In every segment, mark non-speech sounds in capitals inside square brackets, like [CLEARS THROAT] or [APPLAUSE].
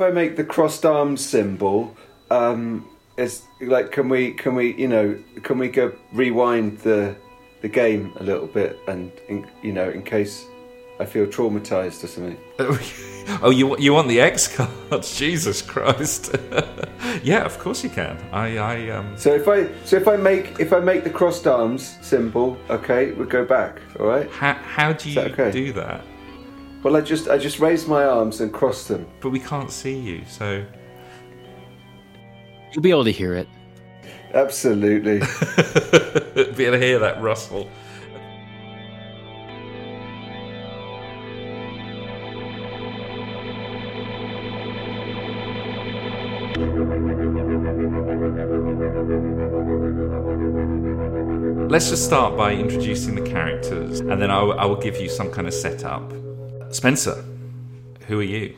if I make the crossed arms symbol, um, it's like can we can we you know can we go rewind the the game a little bit and in, you know in case I feel traumatized or something. [LAUGHS] oh, you you want the X cards? [LAUGHS] Jesus Christ! [LAUGHS] yeah, of course you can. I I um. So if I so if I make if I make the crossed arms symbol, okay, we go back. All right. How how do you okay? do that? Well, I just I just raise my arms and crossed them. But we can't see you, so you'll be able to hear it. Absolutely. [LAUGHS] be able to hear that rustle. Let's just start by introducing the characters, and then I, w- I will give you some kind of setup. Spencer, who are you?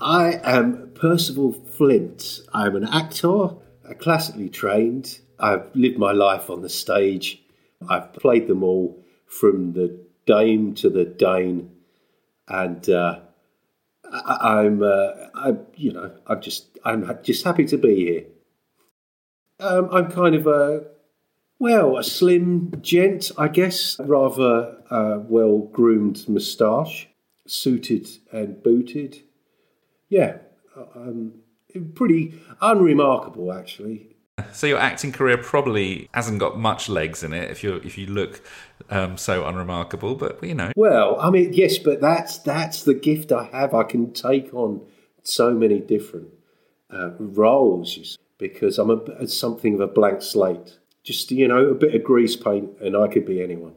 I am Percival Flint. I'm an actor, classically trained. I've lived my life on the stage. I've played them all from the Dame to the Dane, and uh, I, am uh, I, you know, I'm just, I'm just happy to be here. Um, I'm kind of a well, a slim gent, I guess, rather uh, well groomed moustache, suited and booted. Yeah, um, pretty unremarkable, actually. So your acting career probably hasn't got much legs in it if you if you look um, so unremarkable, but you know. Well, I mean, yes, but that's that's the gift I have. I can take on so many different uh, roles because I'm a, something of a blank slate. Just, you know, a bit of grease paint and I could be anyone.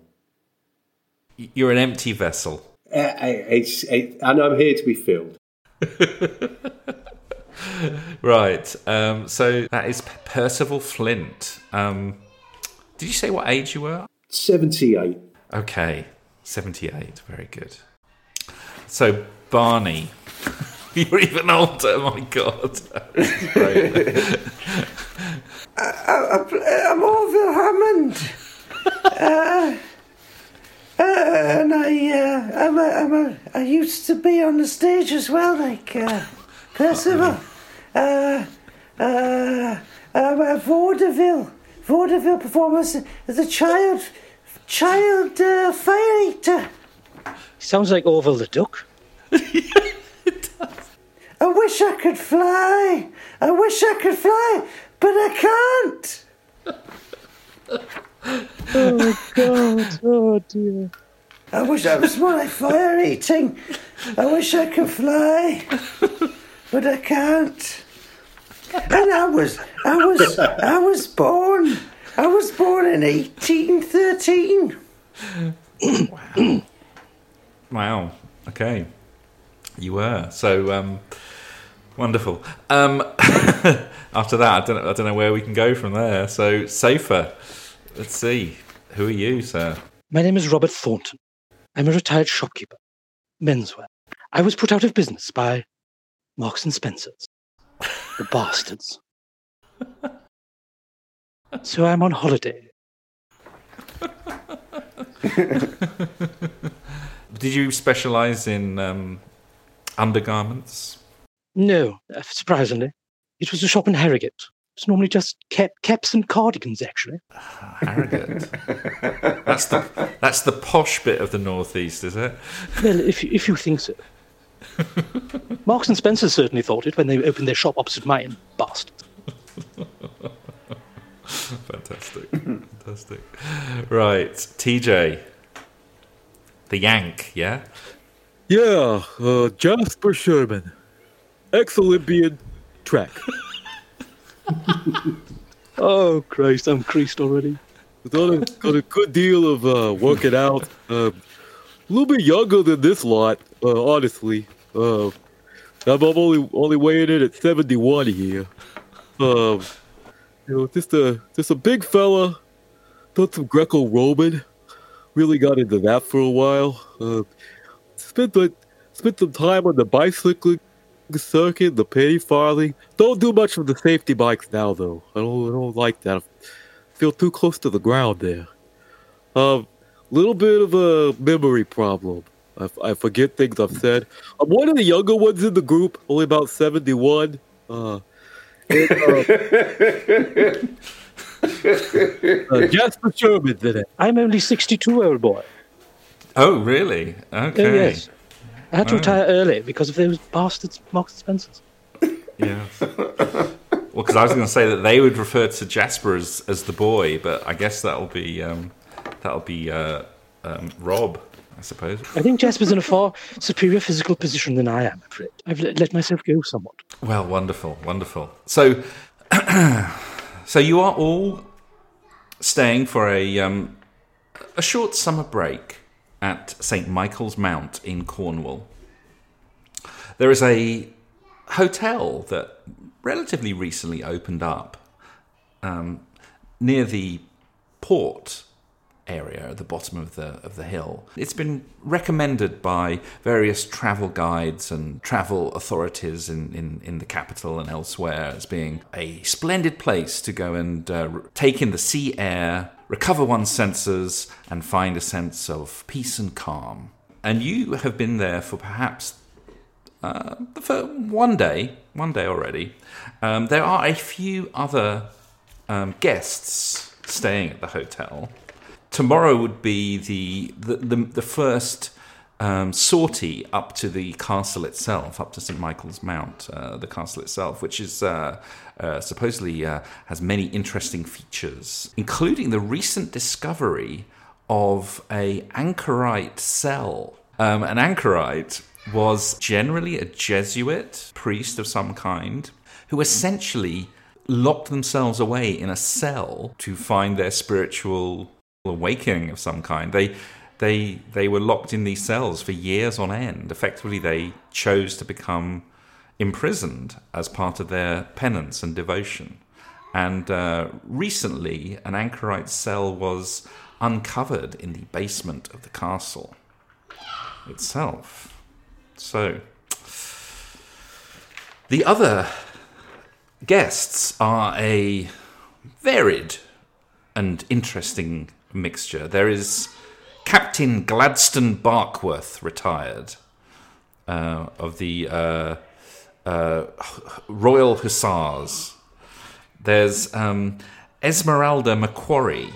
You're an empty vessel. It's, it, and I'm here to be filled. [LAUGHS] right. Um, so that is Percival Flint. Um, did you say what age you were? 78. Okay. 78. Very good. So, Barney. [LAUGHS] You're even older. My God. [LAUGHS] I, am Orville Hammond. uh, uh, and I, uh, I'm a, I'm a, I used to be on the stage as well, like uh, Percival. Uh, uh, I'm a vaudeville, vaudeville performance as a child, child uh, fire eater. Sounds like Orville the Duck. [LAUGHS] I wish I could fly. I wish I could fly, but I can't. [LAUGHS] oh God! Oh dear. I wish I was more like fire eating. I wish I could fly, but I can't. And I was, I was, I was born. I was born in eighteen thirteen. wow. wow. Okay. You were so. Um, Wonderful. Um, [LAUGHS] after that, I don't, I don't know where we can go from there. So, safer. Let's see. Who are you, sir? My name is Robert Thornton. I'm a retired shopkeeper, menswear. I was put out of business by Marks and Spencers. The [LAUGHS] bastards. so I'm on holiday. [LAUGHS] Did you specialize in um, undergarments? No, uh, surprisingly. It was a shop in Harrogate. It's normally just cap- caps and cardigans, actually. [SIGHS] Harrogate. that's the that's the posh bit of the northeast, is it? Well, if you, if you think so. [LAUGHS] Marks and Spencer certainly thought it when they opened their shop opposite mine, bastards. Fantastic, fantastic. Right, TJ, the Yank, yeah. Yeah, uh, Jasper Sherman ex-Olympian track. [LAUGHS] [LAUGHS] oh Christ, I'm creased already. Got a, good deal of uh, working out. Uh, a little bit younger than this lot, uh, honestly. Uh, I'm only only weighing in at 71 here. Um, you know, just a just a big fella. Done some Greco-Roman. Really got into that for a while. Uh, spent spent some time on the bicycling circuit, the penny farthing. Don't do much of the safety bikes now, though. I don't, I don't like that. I feel too close to the ground there. A uh, little bit of a memory problem. I, I forget things I've said. I'm one of the younger ones in the group, only about 71. Uh, and, uh, [LAUGHS] uh, Jasper Sherman's in it. I'm only 62, old boy. Oh, really? Oh, Okay. yes. I had to Oh. retire early because of those bastards, Marks and Spencers. Yes. well, because I was going to say that they would refer to Jasper as, as the boy, but I guess that'll be um, that'll be uh, um, Rob, I suppose. I think Jasper's in a far superior physical position than I am. I've let, let myself go somewhat. Well, wonderful, wonderful. So, [CLEARS THROAT] so you are all staying for a um, a short summer break at St Michael's Mount in Cornwall. There is a hotel that relatively recently opened up um, near the port area at the bottom of the of the hill. It's been recommended by various travel guides and travel authorities in, in, in the capital and elsewhere as being a splendid place to go and uh, take in the sea air, recover one's senses, and find a sense of peace and calm. And you have been there for perhaps uh, for one day, one day already. Um, there are a few other um, guests staying at the hotel. Tomorrow would be the the, the, the first um, sortie up to the castle itself, up to St Michael's Mount, uh, the castle itself, which is uh, uh, supposedly uh, has many interesting features, including the recent discovery of a anchorite cell. Um, an anchorite was generally a Jesuit priest of some kind who essentially locked themselves away in a cell to find their spiritual awakening of some kind. They they they were locked in these cells for years on end. Effectively, they chose to become imprisoned as part of their penance and devotion. And uh, recently, an anchorite cell was uncovered in the basement of the castle itself. So, the other guests are a varied and interesting mixture. There is Captain Gladstone Barkworth, retired, uh, of the uh, uh, Royal Hussars. There's um, Esmeralda Macquarie,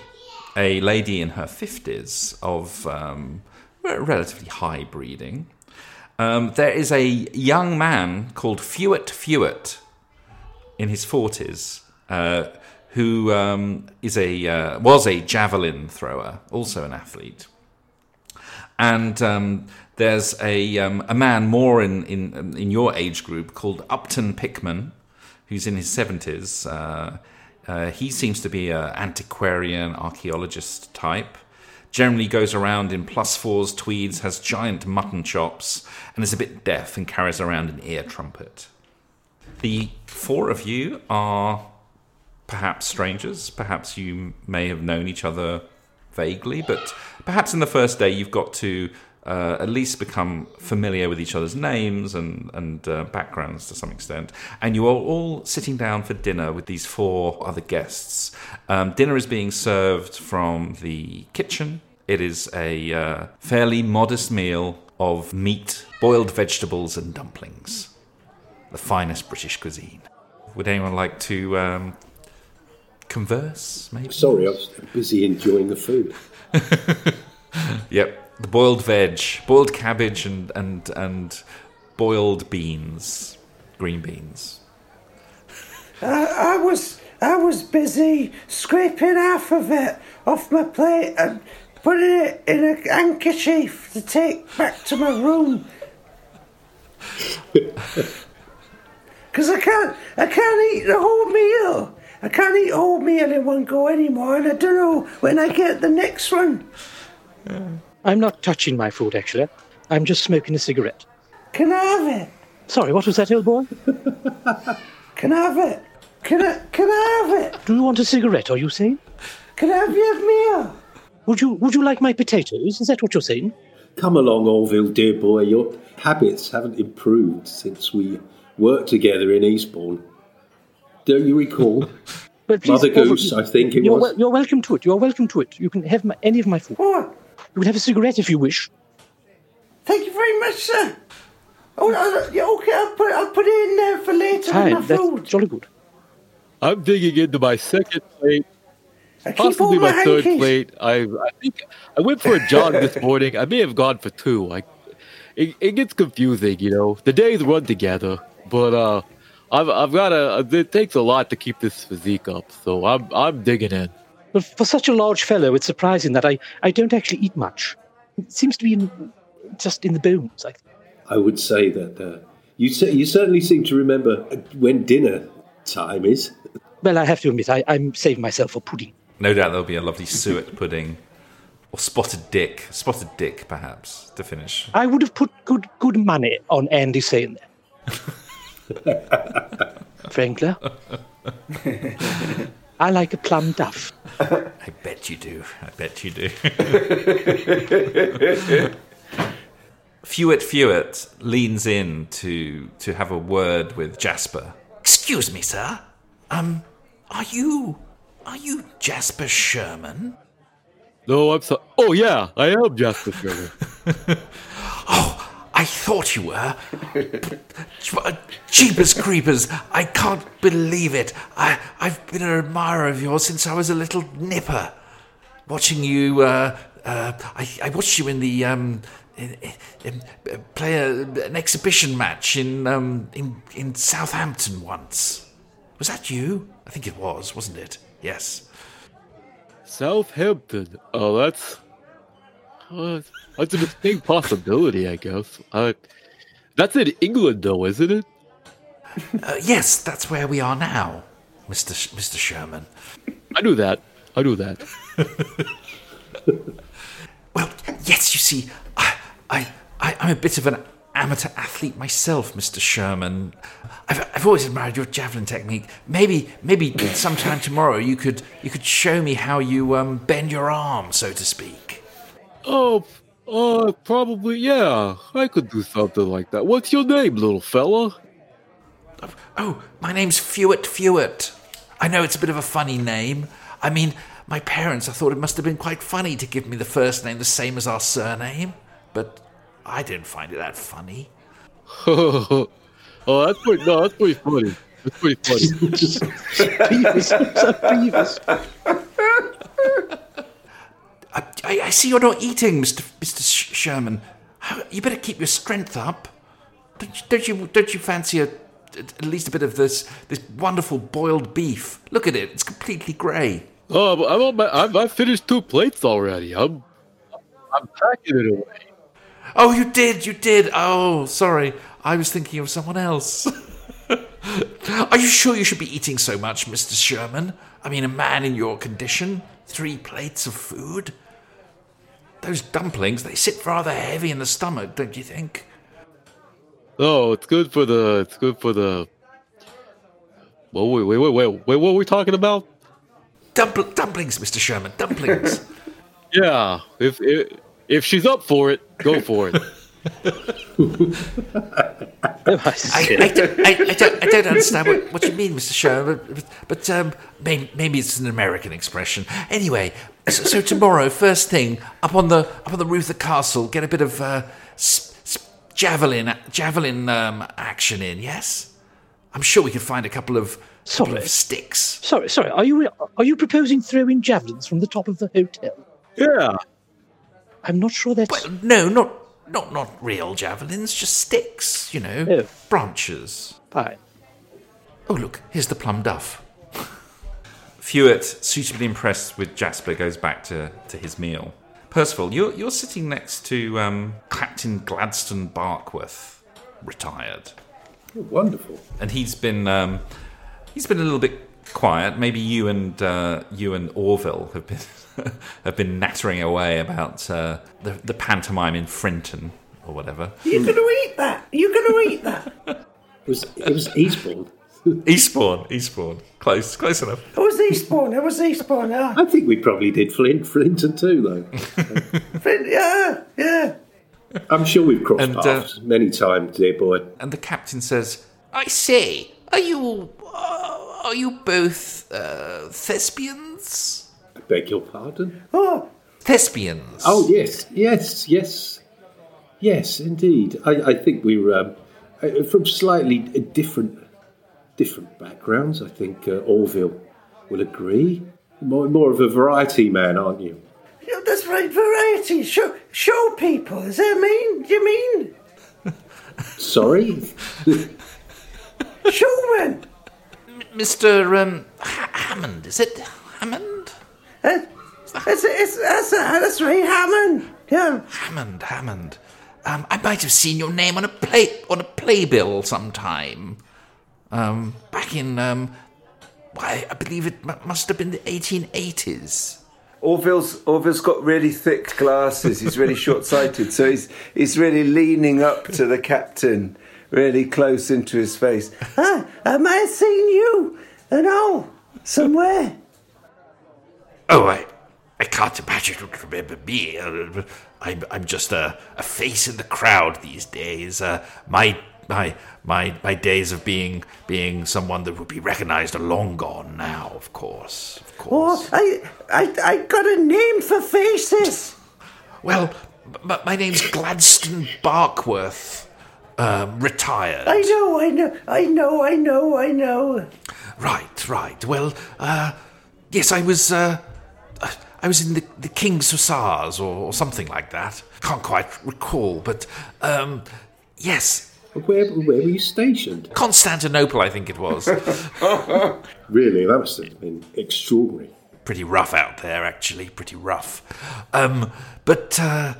a lady in her 50s of um, relatively high breeding. Um, there is a young man called Fewett Fewett in his 40s uh, who um, is a uh, was a javelin thrower, also an athlete. And um, there's a um, a man more in, in in your age group called Upton Pickman, who's in his 70s. Uh, uh, he seems to be an antiquarian archaeologist type. Generally goes around in plus fours, tweeds, has giant mutton chops, and is a bit deaf and carries around an ear trumpet. The four of you are perhaps strangers. Perhaps you may have known each other vaguely, but perhaps in the first day you've got to uh, at least become familiar with each other's names and, and uh, backgrounds to some extent. And you are all sitting down for dinner with these four other guests. Um, dinner is being served from the kitchen. It is a uh, fairly modest meal of meat, boiled vegetables, and dumplings. The finest British cuisine. Would anyone like to um, converse, maybe? Sorry, I was busy enjoying the food. [LAUGHS] Yep, the boiled veg, boiled cabbage, and and and boiled beans, green beans. I, I was I was busy scraping half of it off my plate and putting it in a handkerchief to take back to my room. [LAUGHS] [LAUGHS] Cause I can't I can't eat the whole meal. I can't eat a whole meal in one go anymore, and I don't know when I get the next one. I'm not touching my food, actually. I'm just smoking a cigarette. Can I have it? Sorry, what was that, old boy? [LAUGHS] Can I have it? Can I can I have it? Do you want a cigarette, are you saying? Can I have your meal? Would you would you like my potatoes? Is that what you're saying? Come along, Orville, dear boy. Your habits haven't improved since we worked together in Eastbourne. Don't you recall? [LAUGHS] But Mother over- Goose, I think it you're, was. wel- you're welcome to it. You're welcome to it. You can have my, any of my food. What? You can have a cigarette if you wish. Thank you very much, sir. Oh, yeah, okay, I'll put, I'll put it in there for later. Fine, in my that's food. jolly good. I'm digging into my second plate, I keep all possibly my my third hankies. plate. I I think I went for a jog this [LAUGHS] morning. I may have gone for two. I it, it gets confusing, you know. The days run together, but uh, I've I've got a. It takes a lot to keep this physique up, so I'm I'm digging in. But for such a large fellow, it's surprising that I, I don't actually eat much. It seems to be in, just in the bones. I, I would say that uh, you cer- you certainly seem to remember when dinner time is. well, I have to admit, I, I'm saving myself for pudding. No doubt there'll be a lovely suet [LAUGHS] pudding. Or spotted dick. Spotted dick, perhaps, to finish. I would have put good good money on Andy saying [LAUGHS] that. [LAUGHS] Frankly, I like a plum duff. I bet you do. I bet you do. [LAUGHS] Fewett Fewett leans in to to have a word with Jasper. Excuse me, sir. Um, are you are you Jasper Sherman? No, I'm so. Oh yeah, I am Jasper Sherman. [LAUGHS] I thought you were. Jeepers creepers! I can't believe it. I I've been an admirer of yours since I was a little nipper. Watching you, uh, uh, I, I watched you in the um, in, in, uh, play a, an exhibition match in um in in Southampton once. Was that you? I think it was, wasn't it? Yes. Southampton. Oh, that's uh, that's a distinct possibility, I guess. Uh, that's in England, though, isn't it? Uh, yes, that's where we are now, Mister Sh- Mister Sherman. I knew that. I knew that. [LAUGHS] Well, yes, you see, I, I, I, I'm a bit of an amateur athlete myself, Mr. Sherman. I've, I've always admired your javelin technique. Maybe, maybe sometime tomorrow you could, you could show me how you um, bend your arm, so to speak. Oh, uh, probably, yeah. I could do something like that. What's your name, little fella? Oh, my name's Fewett Fewett. I know it's a bit of a funny name. I mean, my parents, I thought it must have been quite funny to give me the first name the same as our surname, but I didn't find it that funny. [LAUGHS] oh, that's pretty, no, that's pretty funny. That's pretty funny. [LAUGHS] Beavis, so Beavis. [LAUGHS] I, I, I see you're not eating, Mister Mister Sh- Sherman. You better keep your strength up. Don't you, don't you don't you fancy a, at least a bit of this this wonderful boiled beef? Look at it; it's completely grey. Oh, I'm on my, I've, I've finished two plates already. I'm, I'm packing it away. Oh, you did, you did. Oh, sorry, I was thinking of someone else. [LAUGHS] Are you sure you should be eating so much, Mister Sherman? I mean, a man in your condition, three plates of food. Those dumplings, they sit rather heavy in the stomach, don't you think? Oh, it's good for the, it's good for the. Wait, wait, wait, wait, wait, wait. What were we talking about? Dumpl- dumplings, Mr. Sherman, dumplings. [LAUGHS] Yeah, if if, if she's up for it, go for it. [LAUGHS] I I. I, don't, I, I, don't, I don't understand what, what you mean, Mr. Sherman, but, but um, maybe, maybe it's an American expression. Anyway, so, so tomorrow, first thing, up on the up on the roof of the castle, get a bit of uh, s- s- javelin javelin um, action in. Yes, I'm sure we can find a couple of, couple of sticks. Sorry, sorry. Are you are you proposing throwing javelins from the top of the hotel? Yeah. I'm not sure that's. Well, no, not not not real javelins, just sticks. You know, Oh. branches. Fine. Oh, look, here's the plum duff. [LAUGHS] Fewett, suitably impressed with Jasper, goes back to, to his meal. Percival, you're, you're sitting next to um, Captain Gladstone Barkworth, retired. Wonderful. And he's been um, he's been a little bit quiet. Maybe you and uh, you and Orville have been [LAUGHS] have been nattering away about uh, the the pantomime in Frinton or whatever. You're gonna eat that? You're gonna eat that? It [LAUGHS] was it was Eastbourne. [LAUGHS] Eastbourne, Eastbourne, close, close enough. It was Eastbourne. It was Eastbourne. Yeah, I think we probably did Flint, Flinton too, though. Flint, yeah, yeah. I'm sure we've crossed And, uh, paths many times, dear boy. And the captain says, "I say, are you uh, are you both uh, thespians? I beg your pardon. Oh, Thespians? Oh yes, yes, yes. Yes, indeed. I, I think we were um, uh, from slightly different different backgrounds. I think uh, Orville will agree. More, more of a variety man, aren't you? Yeah, that's right, variety. Show, show people. Is that mean? Do you mean? [LAUGHS] Sorry? Showman. Mr. Um, Ha- Hammond, is it Hammond? Uh, it's, it's, that's, that's right, Hammond. Yeah. Hammond, Hammond. Um, I might have seen your name on a play on a playbill sometime. Um, back in um, why I believe it mu- must have been the 1880s. Orville's Orville's got really thick glasses. He's really [LAUGHS] short-sighted, so he's he's really leaning up to the captain, really close into his face. Ah, I might have seen you and all somewhere. Oh, I, I can't imagine you remember me. Uh, I'm, I'm just a, a face in the crowd these days. Uh, my, my, my, my days of being, being someone that would be recognised are long gone now. Of course, of course. Oh, I, I, I got a name for faces. Well, m- my name's Gladstone Barkworth. Um, retired. I know, I know, I know, I know, I know. Right, right. Well, uh, yes, I was. Uh, I was in the, the King's Hussars or, or something like that. Can't quite recall, but um, yes, Where, where were you stationed? Constantinople, I think it was. [LAUGHS] Really, that must have been extraordinary. pretty rough out there, actually. Pretty rough. Um, but uh,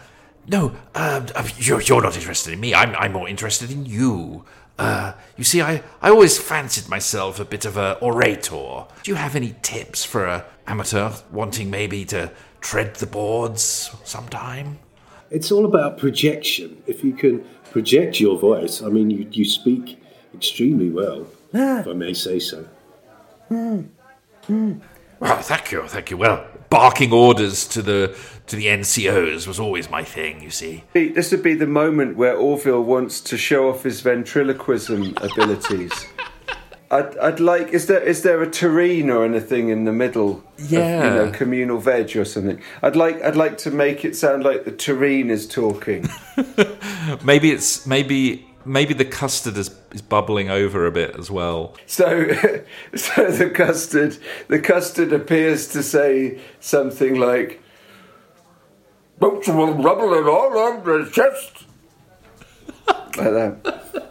no, uh, you're, you're not interested in me. I'm, I'm more interested in you. Uh, you see, I, I always fancied myself a bit of a orator. Do you have any tips for a amateur wanting maybe to tread the boards sometime? It's all about projection. If you can project your voice, I mean, you, you speak extremely well, if I may say so. Well, thank you, thank you. Well, barking orders to the to the NCOs was always my thing. You see. This would be the moment where Orville wants to show off his ventriloquism abilities. [LAUGHS] I'd, I'd like. Is there is there a terrine or anything in the middle? of, Yeah. you know, communal veg or something. I'd like. I'd like to make it sound like the terrine is talking. [LAUGHS] Maybe it's maybe maybe the custard is, is bubbling over a bit as well. So, [LAUGHS] so the custard, the custard appears to say something like, "Boots will rubble it all over the chest," like that. [LAUGHS]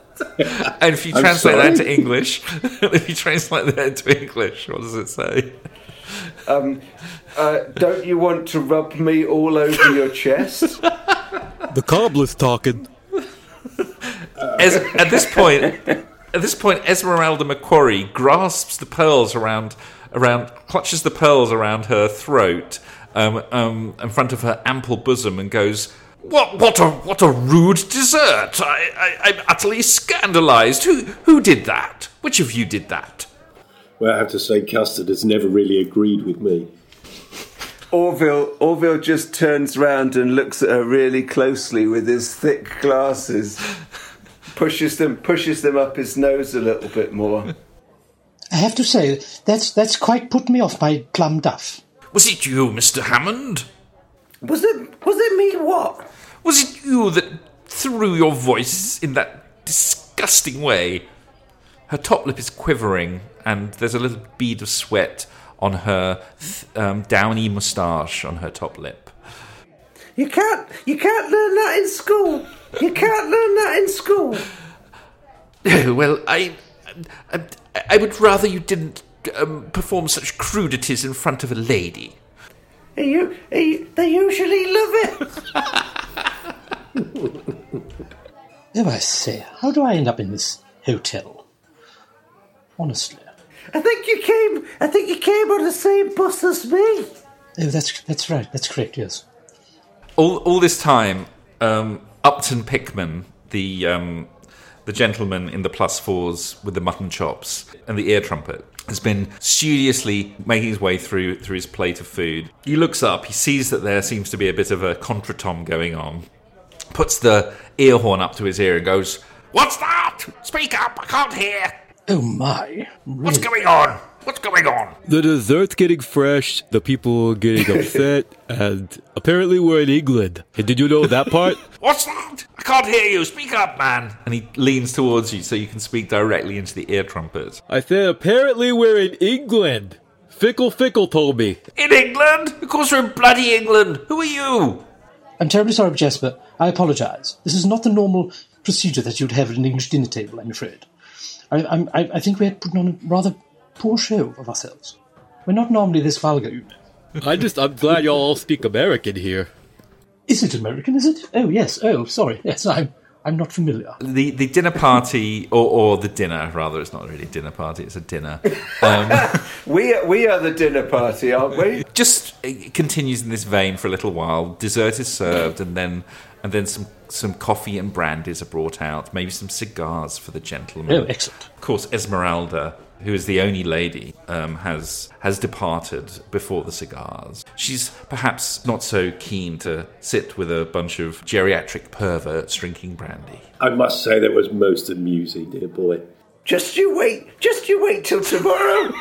And if you I'm translate that sorry? into English, [LAUGHS] if you translate that into English, what does it say? Uh, don't you want to rub me all over your chest? The cobbler's talking. As, at this point, at this point, Esmeralda Macquarie grasps the pearls around, around, clutches the pearls around her throat, um, um, in front of her ample bosom, and goes, "What? What a what a rude dessert! I, I, I'm utterly scandalised. Who who did that? Which of you did that?" Well, I have to say, Custard has never really agreed with me. Orville, Orville just turns round and looks at her really closely with his thick glasses. Pushes them, pushes them up his nose a little bit more. [LAUGHS] I have to say, that's that's quite put me off my plum duff. Was it you, Mister Hammond? Was it, was it me what? Was it you that threw your voice in that disgusting way? Her top lip is quivering, and there's a little bead of sweat on her th- um, downy moustache on her top lip. You can't, you can't learn that in school. You can't learn that in school. [LAUGHS] well, I, I, I would rather you didn't um, perform such crudities in front of a lady. You, you, they usually love it. [LAUGHS] Oh, I say, how do I end up in this hotel? Honestly. I think you came. I think you came on the same bus as me. Oh, that's that's right. That's correct. Yes. All all this time, um, Upton Pickman, the um, the gentleman in the plus fours with the mutton chops and the ear trumpet, has been studiously making his way through through his plate of food. He looks up. He sees that there seems to be a bit of a contretemps going on. Puts the ear horn up to his ear and goes, "What's that? Speak up! I can't hear. Oh my! What's going on? What's going on? The dessert's getting fresh, the people are getting [LAUGHS] upset, and apparently we're in England. Hey, did you know that part? [LAUGHS] What's that? I can't hear you. Speak up, man. And he leans towards you so you can speak directly into the ear trumpet. I said apparently we're in England. Fickle Fickle told me. In England? Of course we're in bloody England. Who are you? I'm terribly sorry, Jasper. I apologise. This is not the normal procedure that you'd have at an English dinner table, I'm afraid. I, I, I think we're putting on a rather poor show of ourselves. We're not normally this vulgar, you know. I just, I'm glad y'all all speak American here. Is it American, is it? Oh, yes. Oh, sorry. Yes, I'm, I'm not familiar. The the dinner party, or, or the dinner, rather, it's not really a dinner party, it's a dinner. Um, [LAUGHS] We are, we are the dinner party, aren't we? just it continues in this vein for a little while. Dessert is served, and then and then some some coffee and brandies are brought out. Maybe some cigars for the gentlemen. Oh, excellent. Of course, Esmeralda, who is the only lady, um, has has departed before the cigars. She's perhaps not so keen to sit with a bunch of geriatric perverts drinking brandy. I must say that was most amusing, dear boy. Just you wait. Just you wait till tomorrow.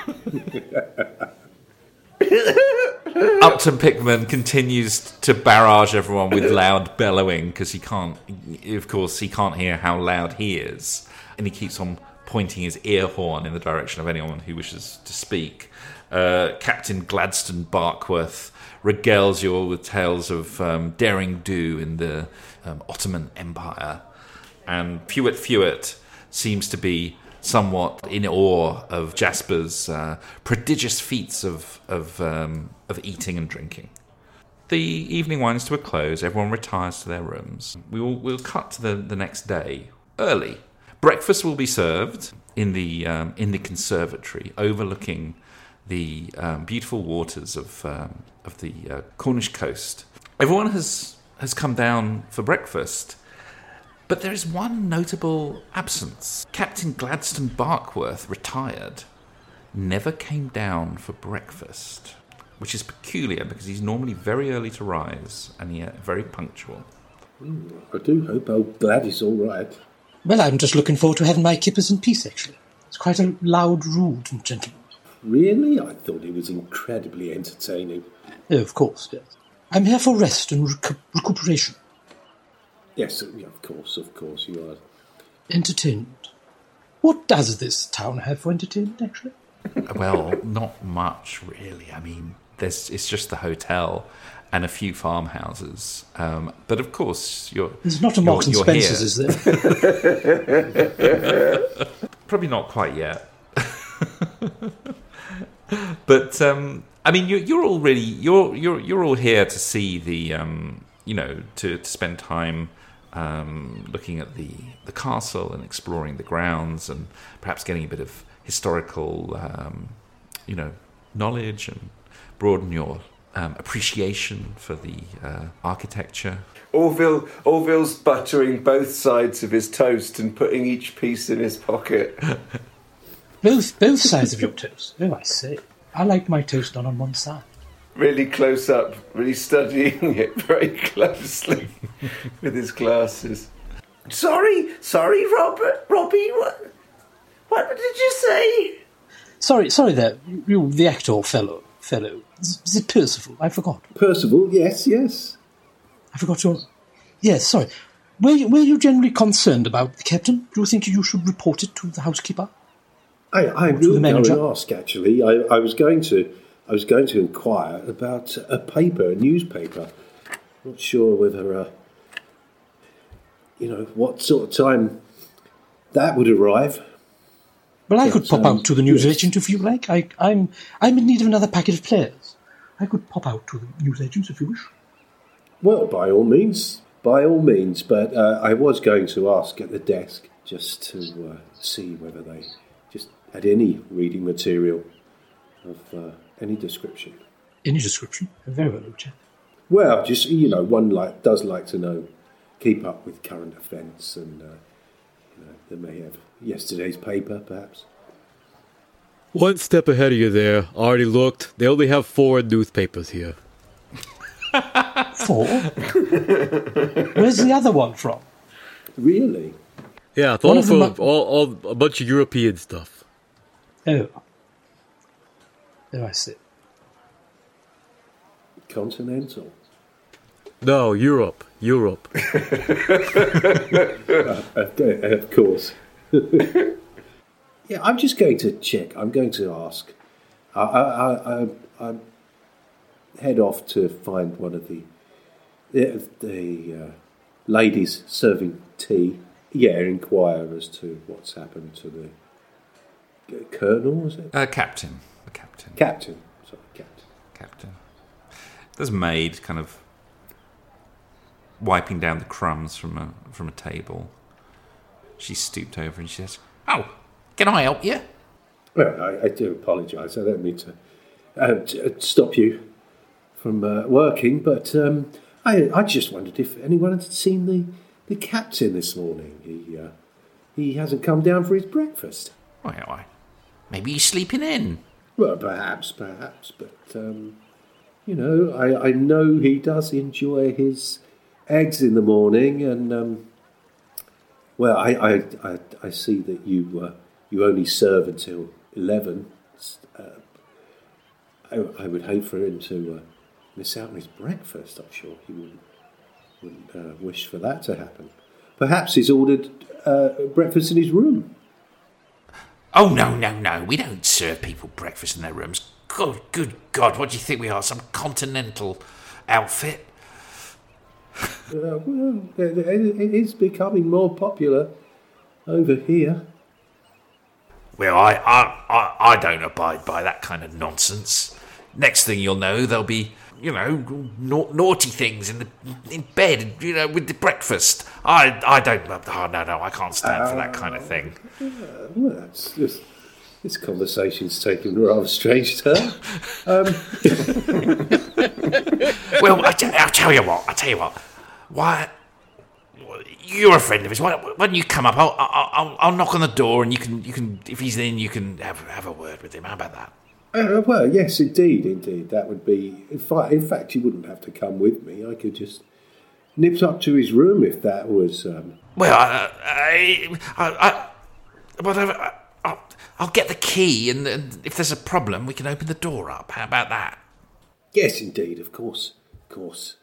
[LAUGHS] Upton Pickman continues to barrage everyone with loud bellowing because he can't, of course, he can't hear how loud he is, and he keeps on pointing his ear horn in the direction of anyone who wishes to speak. Uh, Captain Gladstone Barkworth regales you all with tales of um, daring do in the um, Ottoman Empire, and Fewett Fewett seems to be somewhat in awe of Jasper's uh, prodigious feats of of, um, of eating and drinking. The evening winds to a close. Everyone retires to their rooms. We will we'll cut to the, the next day early. Breakfast will be served in the um, in the conservatory, overlooking the um, beautiful waters of um, of the uh, Cornish coast. Everyone has has come down for breakfast. But there is one notable absence. Captain Gladstone Barkworth, retired, never came down for breakfast, which is peculiar because he's normally very early to rise and yet very punctual. I do hope old Glad is all right. Well, I'm just looking forward to having my kippers in peace, actually. It's quite a loud, rude gentleman. Really? I thought he was incredibly entertaining. Oh, of course, yes. I'm here for rest and recu- recuperation. Yes, uh, of course, of course you are. Entertainment. What does this town have for entertainment, actually? Well, not much really. I mean, there's it's just the hotel and a few farmhouses. Um, but of course, you're There's not a Marks and Spencer's, is there? [LAUGHS] Probably not quite yet. [LAUGHS] but um, I mean, you're, you're all really you're you're you're all here to see the um, you know to, to spend time um, looking at the the castle and exploring the grounds and perhaps getting a bit of historical um, you know knowledge and broaden your um, appreciation for the uh, architecture. Orville, Orville's buttering both sides of his toast and putting each piece in his pocket. [LAUGHS] both both sides of your toast. Oh, I see. I like my toast done on one side. Really close up, really studying it [LAUGHS] very closely [LAUGHS] with his glasses. sorry, sorry, Robert, Robbie. What? What did you say? Sorry, sorry there. You, you the actor fellow. Fellow. Is, it Percival? I forgot. Percival, yes, yes. I forgot your. Yes, sorry. Were you, were you generally concerned about the captain? Do you think you should report it to the housekeeper? I, I the will go and ask. Actually, I, I was going to, I was going to inquire about a paper, a newspaper. Not sure whether, uh, you know, what sort of time that would arrive. Well, I could pop out to the newsagent if you like. I, I'm I'm in need of another packet of players. I could pop out to the news agents if you wish. Well, by all means, by all means. But uh, I was going to ask at the desk just to uh, see whether they just had any reading material of uh, any description. Any description? Very well, chap. Well, just you know, one like does like to know, keep up with current events, and uh, you know, they may have yesterday's paper, perhaps. One step ahead of you there. Already looked. They only have four newspapers here. [LAUGHS] Four. Where's the other one from? Really? Yeah, it's One all of them from are- all, all a bunch of European stuff. Oh. There I sit. Continental. No, Europe, Europe. [LAUGHS] Uh, of course. [LAUGHS] yeah, I'm just going to check. I'm going to ask. I, I, I, I, I head off to find one of the the, the uh, ladies serving tea. Yeah, inquire as to what's happened to the colonel. Was it Uh, captain. The captain. captain? Sorry, captain. captain. There's maid kind of wiping down the crumbs from a from a table. She stooped over and she says, "Oh, can I help you?" Well, I, I do apologise. I don't mean to uh, t- uh, stop you from uh, working, but um, I, I just wondered if anyone had seen the, the captain this morning. He uh, he hasn't come down for his breakfast. Well, I, maybe he's sleeping in. Well, perhaps, perhaps, but um, you know, I, I know he does enjoy his eggs in the morning, and um, well, I, I, I, I see that you uh, you only serve until eleven. Uh, I, I would hate for him to uh, miss out on his breakfast. I'm sure he wouldn't wouldn't uh, wish for that to happen. Perhaps he's ordered uh, breakfast in his room. Oh, no, no, no. We don't serve people breakfast in their rooms. Good, good God, what do you think we are? Some continental outfit? Uh, well, it, is becoming more popular over here. Well, I, I, I, I don't abide by that kind of nonsense. Next thing you'll know, there'll be, you know, na- naughty things in the in bed, you know, with the breakfast. I, I don't. Oh no, no, I can't stand for that kind of thing. Well, that's just, this conversation's taken a rather strange turn. [LAUGHS] Um, Well, I t- I'll tell you what. I'll tell you what. Why? You're a friend of his. Why, why don't you come up? I'll, I'll, I'll, knock on the door, and you can, you can. If he's in, you can have have a word with him. How about that? uh, well, yes, indeed, indeed. That would be. In fact, in fact, you wouldn't have to come with me. I could just nip up to his room if that was. Um, Well, I, I, I, I whatever. I, I'll, I'll get the key, and, and if there's a problem, we can open the door up. How about that? yes, indeed, of course, of course.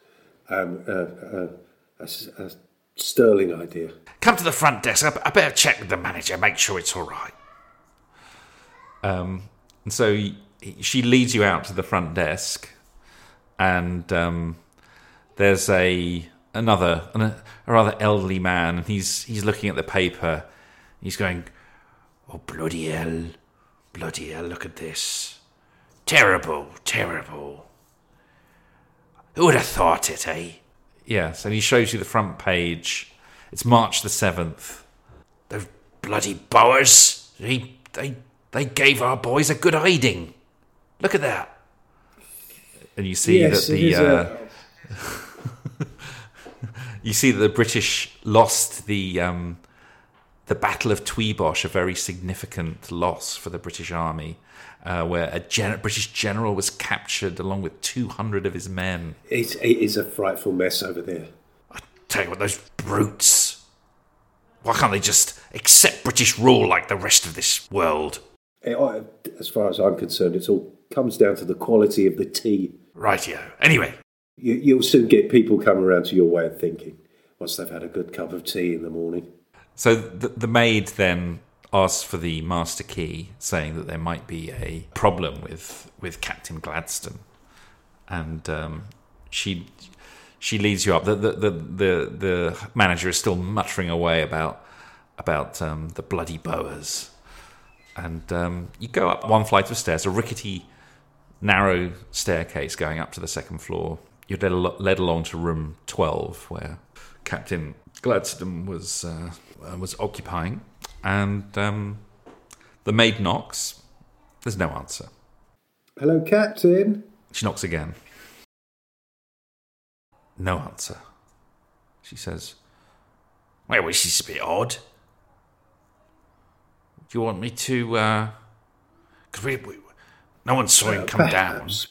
Um, uh, a, s- a sterling idea. Come to the front desk. I, better check with the manager, make sure it's all right. Um, and so y- she leads you out to the front desk, and um, there's a another an, a rather elderly man, and he's he's looking at the paper. He's going, Oh bloody hell! Bloody hell! Look at this. Terrible, terrible. Who would have thought it, eh? yes, and he shows you the front page. It's March the seventh. Those bloody Boers. They, they, they gave our boys a good hiding. Look at that. and you see Yes, that the. Uh, a... [LAUGHS] you see that the British lost the um, the Battle of Tweebosch, a very significant loss for the British Army, uh, where a gen- British general was captured along with 200 of his men. It, it is a frightful mess over there. I tell you what, those brutes. Why can't they just accept British rule like the rest of this world? Eh, As far as I'm concerned, it all comes down to the quality of the tea. Rightio. Anyway, You, you'll soon get people come around to your way of thinking once they've had a good cup of tea in the morning. So the, the maid then asks for the master key, saying that there might be a problem with with Captain Gladstone, and um, she she leads you up. The the, the the the manager is still muttering away about about um, the bloody Boers, and um, you go up one flight of stairs, a rickety, narrow staircase going up to the second floor. You're led, along to room twelve, where Captain Gladstone was uh, was occupying, and um, the maid knocks. There's no answer. Hello, Captain. She knocks again. No answer. She says, well, this is a bit odd. Do you want me to, uh, Because we, we, no one saw him uh, come down. Perhaps.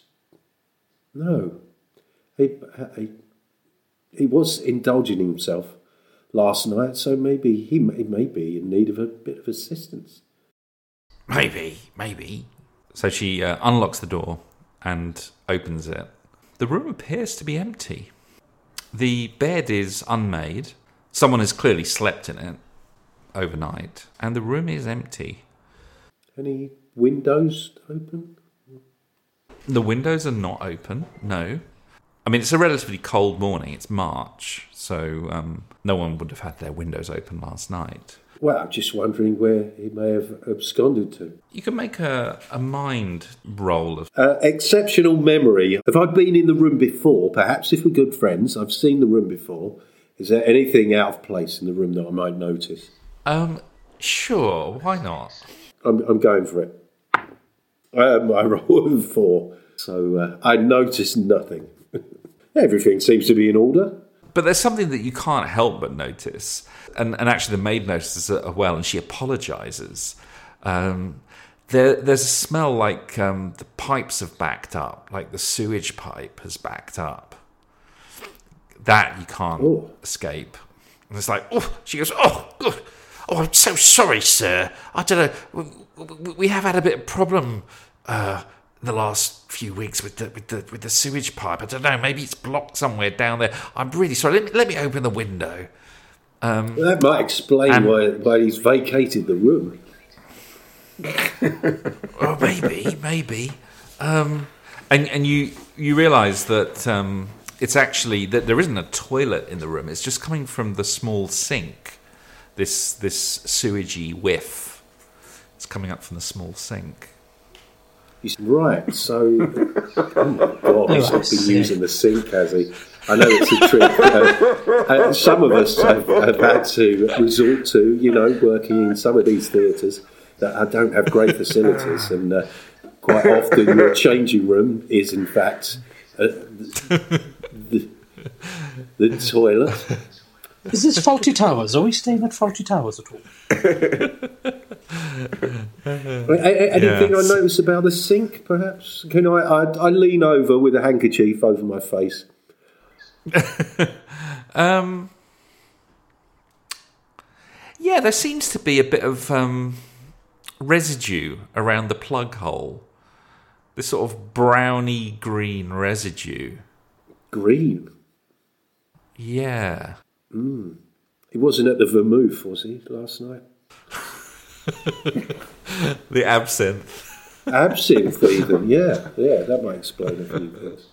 No. He, uh, he, he was indulging himself last night, so maybe he may, may be in need of a bit of assistance. Maybe, maybe. So she uh, unlocks the door and opens it. The room appears to be empty. The bed is unmade. Someone has clearly slept in it overnight, and the room is empty. Any windows open? The windows are not open, no. I mean, it's a relatively cold morning. It's March, so um, no one would have had their windows open last night. Well, I'm just wondering where he may have absconded to. You can make a, a mind roll of. Uh, exceptional memory. Have I been in the room before? Perhaps if we're good friends, I've seen the room before. Is there anything out of place in the room that I might notice? Um, sure, why not? I'm, I'm going for it. Um, I [LAUGHS] rolled four, so uh, I noticed nothing. Everything seems to be in order. But there's something that you can't help but notice. And, and actually, the maid notices it as well, and she apologizes. Um, there, there's a smell like um, the pipes have backed up, like the sewage pipe has backed up. That you can't Oh. escape. And it's like, Oh, she goes, oh, good. oh, I'm so sorry, sir. I don't know. We, we, we have had a bit of problem uh, the last few weeks with the with the with the sewage pipe. I don't know. Maybe it's blocked somewhere down there. I'm really sorry. Let me let me open the window. That might explain Um, why, why he's vacated the room. [LAUGHS] Oh, maybe, maybe. and and you you realise that um, it's actually that there isn't a toilet in the room. It's just coming from the small sink. This this sewagey whiff. It's coming up from the small sink. He's right. So, oh my god, he's Oh, not been using the sink, has he? I know it's a trick. uh, uh, some of us have, have had to resort to, you know, working in some of these theatres that don't have great facilities, and uh, quite often your changing room is, in fact, uh, the, the toilet. Is this Fawlty Towers? Are we staying at Fawlty Towers at all? A- a- Anything Yes. I notice about the sink, perhaps? Can I, I? I lean over with a handkerchief over my face. [LAUGHS] Um, yeah, there seems to be a bit of um, residue around the plug hole. This sort of browny green residue. Green. Yeah. He wasn't at the Vermouth, was he, last night? [LAUGHS] The absinthe. Absinthe, even. Yeah, yeah, that might explain a few things.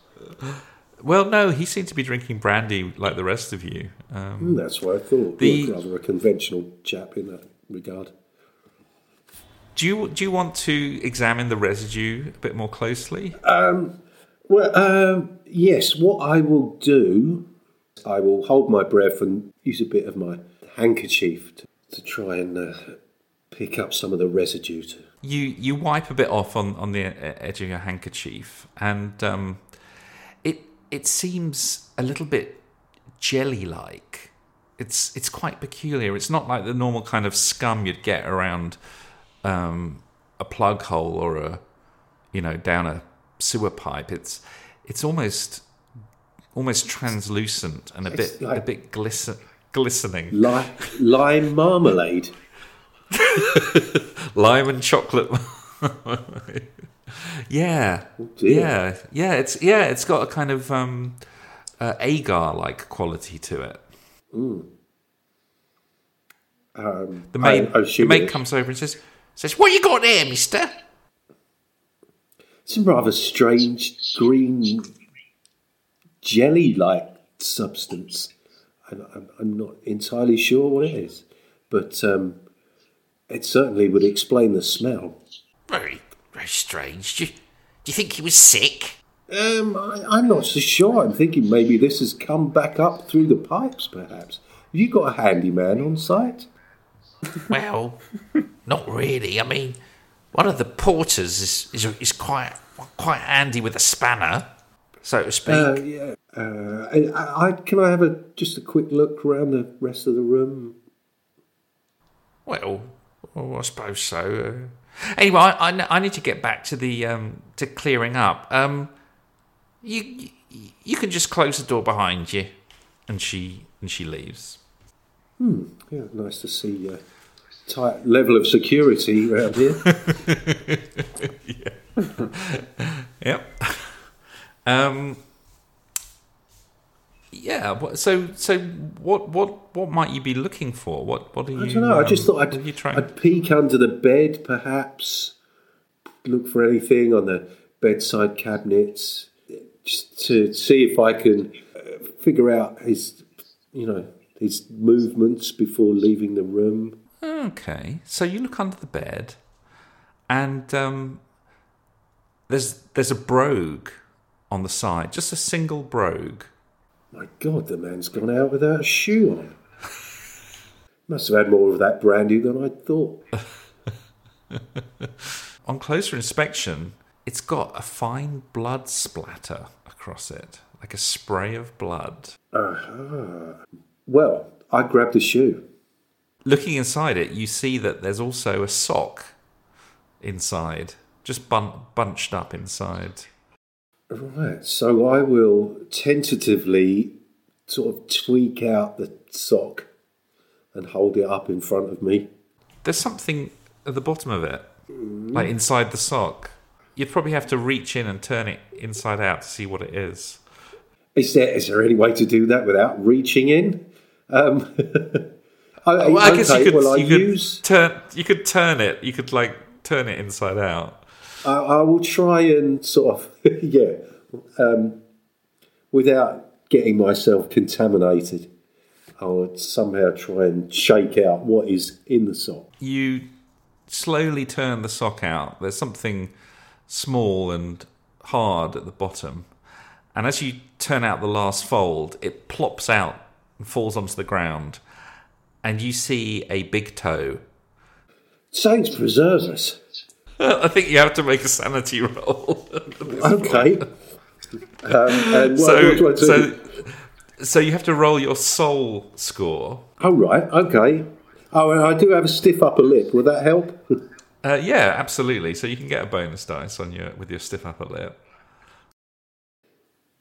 Well, no, he seemed to be drinking brandy like the rest of you. Um, Hmm, That's what I thought. The- You're rather a conventional chap in that regard. do you do you want to examine the residue a bit more closely? Well, um, yes, what I will do, I will hold my breath and use a bit of my handkerchief to, to try and uh, pick up some of the residue. To, you you wipe a bit off on, on the e- edge of your handkerchief, and um, it it seems a little bit jelly like. It's it's quite peculiar. It's not like the normal kind of scum you'd get around um, a plug hole or a you know down a sewer pipe. It's it's almost almost translucent and a It's bit a like- bit glisten, glistening. li- lime marmalade. [LAUGHS] lime and chocolate. [LAUGHS] yeah, dear. yeah, yeah. It's yeah, it's got a kind of um, uh, agar-like quality to it. Um, The maid, I, the maid comes over and says, Says, what you got there, mister? Some rather strange green jelly-like substance. I'm, I'm, not entirely sure what it is, but um, it certainly would explain the smell. Very, very strange. Do you, do you think he was sick? Um, I, I'm not so sure. I'm thinking maybe this has come back up through the pipes, perhaps. Have you got a handyman on site? Well, [LAUGHS] not really. I mean, one of the porters is is, is quite quite handy with a spanner, so to speak. Uh, yeah. Uh, I, I, can I have a just a quick look around the rest of the room? well, oh, I suppose so. Uh, anyway, I, I, I need to get back to the um, to clearing up. Um, you you- can just close the door behind you. and she and she leaves. Yeah, nice to see uh, tight level of security around here. [LAUGHS] [LAUGHS] Um, yeah. So so what what what might you be looking for? What what are you? I don't know. Um, I just um, thought I'd, I'd peek under the bed, perhaps look for anything on the bedside cabinets, just to see if I can uh, figure out his, you know, his movements before leaving the room. Okay. So you look under the bed, and um, there's there's a brogue on the side, just a single brogue. My God, the man's gone out without a shoe on. [LAUGHS] Must have had more of that brandy than I thought. [LAUGHS] On closer inspection, it's got a fine blood splatter across it, like a spray of blood. Uh-huh. Well, I grabbed the shoe. Looking inside it, you see that there's also a sock inside, just bun- bunched up inside. Right, so I will tentatively sort of tweak out the sock and hold it up in front of me. There's something at the bottom of it, like inside the sock. You'd probably have to reach in and turn it inside out to see what it is. Is there is there any way to do that without reaching in? Um, [LAUGHS] I, Well, I guess you could. well, I you could use. turn. You could turn it. You could like turn it inside out. I, I will try and sort of [LAUGHS] yeah, um, without getting myself contaminated. I would somehow try and shake out what is in the sock. You slowly turn the sock out. There's something small and hard at the bottom, and as you turn out the last fold, it plops out and falls onto the ground, and you see a big toe. Saints preserve us. [LAUGHS] I think you have to make a sanity roll. [LAUGHS] Okay. [LAUGHS] Um, so, what do I do? so, so you have to roll your soul score. oh right, okay. Oh, and I do have a stiff upper lip. Would that help? Uh, yeah, absolutely. So you can get a bonus dice on your with your stiff upper lip.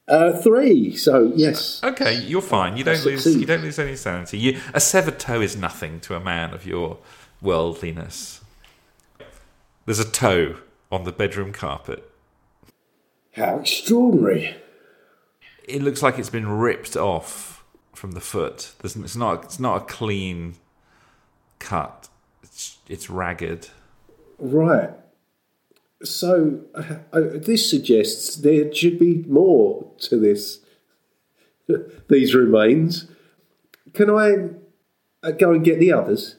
Uh, three. So yes. Okay, you're fine. You don't lose. You don't lose any sanity. You, a severed toe is nothing to a man of your worldliness. There's a toe on the bedroom carpet. How extraordinary. It looks like it's been ripped off from the foot. There's, it's not. It's not a clean cut. It's it's ragged. Right. So uh, uh, this suggests there should be more to this. [LAUGHS] These remains. Can I uh, go and get the others?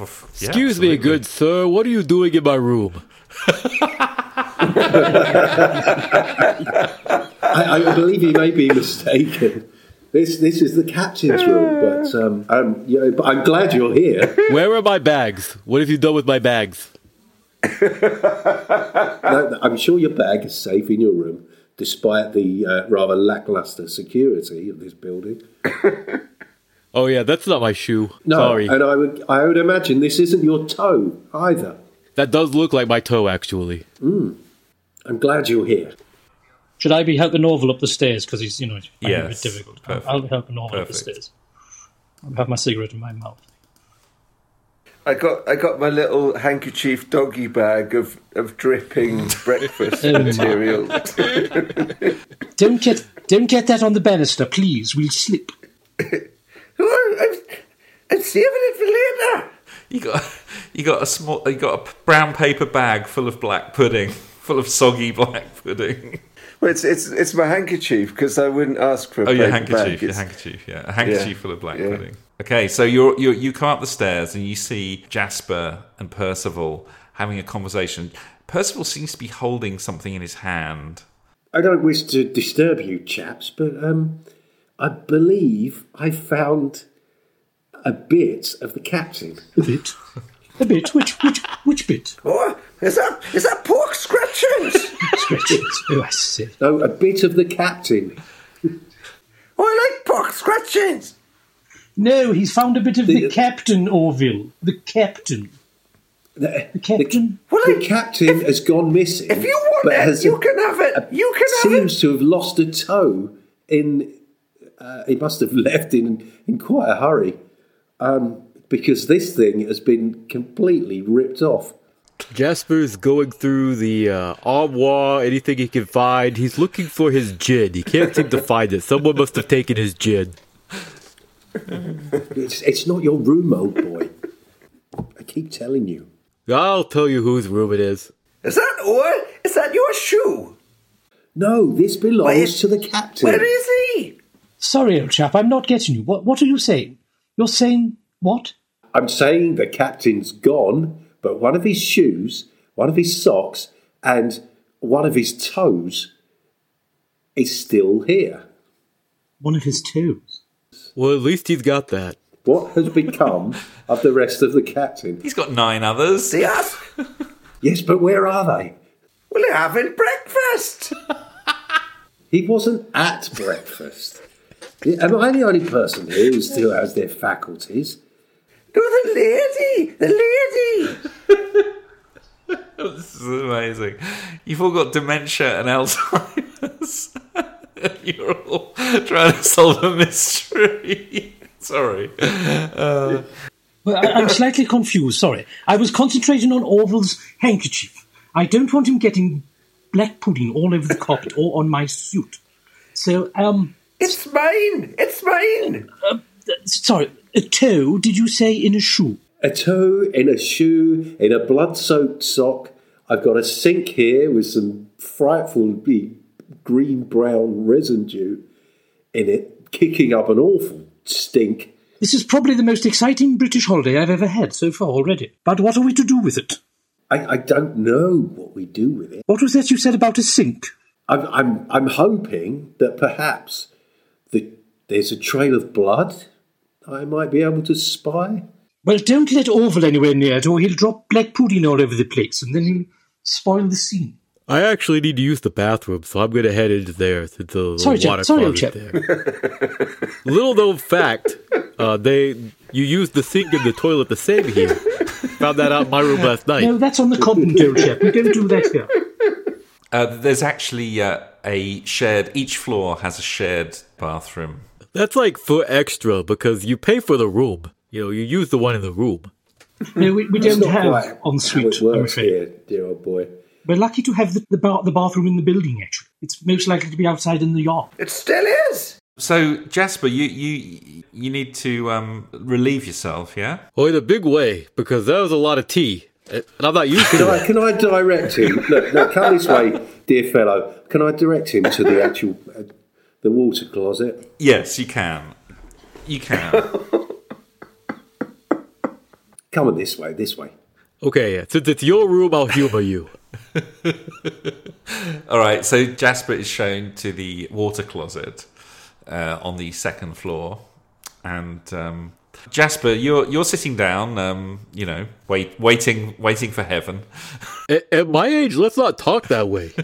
Oof, yeah, Excuse me, good sir. What are you doing in my room? [LAUGHS] I, I believe he may be mistaken. This this is the captain's room, but um, um, you know, but I'm glad you're here. [LAUGHS] Where are my bags? What have you done with my bags? No, no, I'm sure your bag is safe in your room, despite the uh, rather lackluster security of this building. [LAUGHS] Oh yeah, that's not my shoe. No, Sorry. and I would I would imagine this isn't your toe either. That does look like my toe, actually. Hmm. I'm glad you're here. Should I be helping Orville up the stairs because he's, you know, finding it a bit difficult? perfect. I'll be helping Orville up the stairs. I'll have my cigarette in my mouth. I got I got my little handkerchief doggy bag of, of dripping [LAUGHS] breakfast material. [LAUGHS] Don't get, don't get that on the banister, please. We'll slip. [LAUGHS] Oh, I'm, I'm saving it for later. You got you got a small you got a brown paper bag full of black pudding, [LAUGHS] full of soggy black pudding. Well, it's it's it's my handkerchief because I wouldn't ask for a Oh, your handkerchief, bag. your handkerchief, yeah, a handkerchief Yeah, full of black yeah. pudding. Okay, so you're, you you come up the stairs and you see Jasper and Percival having a conversation. Percival seems to be holding something in his hand. I don't wish to disturb you, chaps, but um, I believe I found a bit of the captain. A bit. A bit. Which, which, which bit? Oh, is that is that pork scratchings? [LAUGHS] Scratches. Oh, I see. No, a bit of the captain. oh, I like pork scratchings. No, he's found a bit of the, The- captain, Orville. The captain. The, The captain? Well, the I- captain has gone missing. If you want it, has you can have it. You can have it. seems to have lost a toe in. Uh, he must have [LAUGHS] left in in quite a hurry, um, because this thing has been completely ripped off. Jasper's going through the uh, armoire, anything he can find. He's looking for his gin. He can't seem to find it. Someone must have taken his gin. It's, it's not your room, old boy. I keep telling you. I'll tell you whose room it is. Is that all? Is that your shoe? No, this belongs Where- to the captain. Where is he? Sorry, old chap, I'm not getting you. What, what are you saying? You're saying what? I'm saying the captain's gone, but one of his shoes, one of his socks, and one of his toes is still here. One of his toes. Well, at least he's got that. What has become [LAUGHS] of the rest of the captain? He's got nine others. They [LAUGHS] ask. Yes, but where are they? Well, they're having breakfast. [LAUGHS] He wasn't at breakfast. Am I the only person here who still has their faculties? No, the lady. The lady. [LAUGHS] This is amazing. You've all got dementia and Alzheimer's. [LAUGHS] You're all trying to solve a mystery. [LAUGHS] Sorry. Well, I, I'm slightly confused, sorry. I was concentrating on Orville's handkerchief. I don't want him getting black pudding all over the carpet or on my suit. So, um, It's mine. It's mine. Um, sorry, a toe, did you say, in a shoe? A toe in a shoe, in a blood soaked sock. I've got a sink here with some frightfully green brown residue in it, kicking up an awful stink. This is probably the most exciting British holiday I've ever had so far already. But what are we to do with it? I, I don't know what we do with it. What was that you said about a sink? I'm, I'm, I'm hoping that perhaps there's a trail of blood I might be able to spy. Well, don't let Orville anywhere near it, or he'll drop black pudding all over the place, and then he'll spoil the scene. I actually need to use the bathroom, so I'm going to head into there to the Sorry, Chip. water Sorry, old closet chap. there. [LAUGHS] Little known fact, uh, they you use the sink and the toilet the same here. Found that out in my room last night. No, that's on the continent, old chap. We don't do that here. Uh, there's actually uh, a shared, each floor has a shared bathroom. That's like for extra because you pay for the room. You know, you use the one in the room. No, we, we don't have quite how ensuite, I'm works afraid. here, dear old boy. We're lucky to have the, the, bar, the bathroom in the building, actually. It's most likely to be outside in the yard. It still is. So, Jasper, you you you need to um, relieve yourself, yeah? Oh, in a big way because that was a lot of tea, and I'm not used to Can I, can I direct him? Look, look, come this way, dear fellow. Can I direct him to the actual uh, the water closet? Yes, you can. You can. [LAUGHS] Come on this way, this way. Okay, yeah, since it's your room, I'll humor you. [LAUGHS] All right. So Jasper is shown to the water closet uh, on the second floor, and um, Jasper, you're you're sitting down. Um, you know, wait, waiting, waiting for heaven. At, at my age, let's not talk that way. [LAUGHS]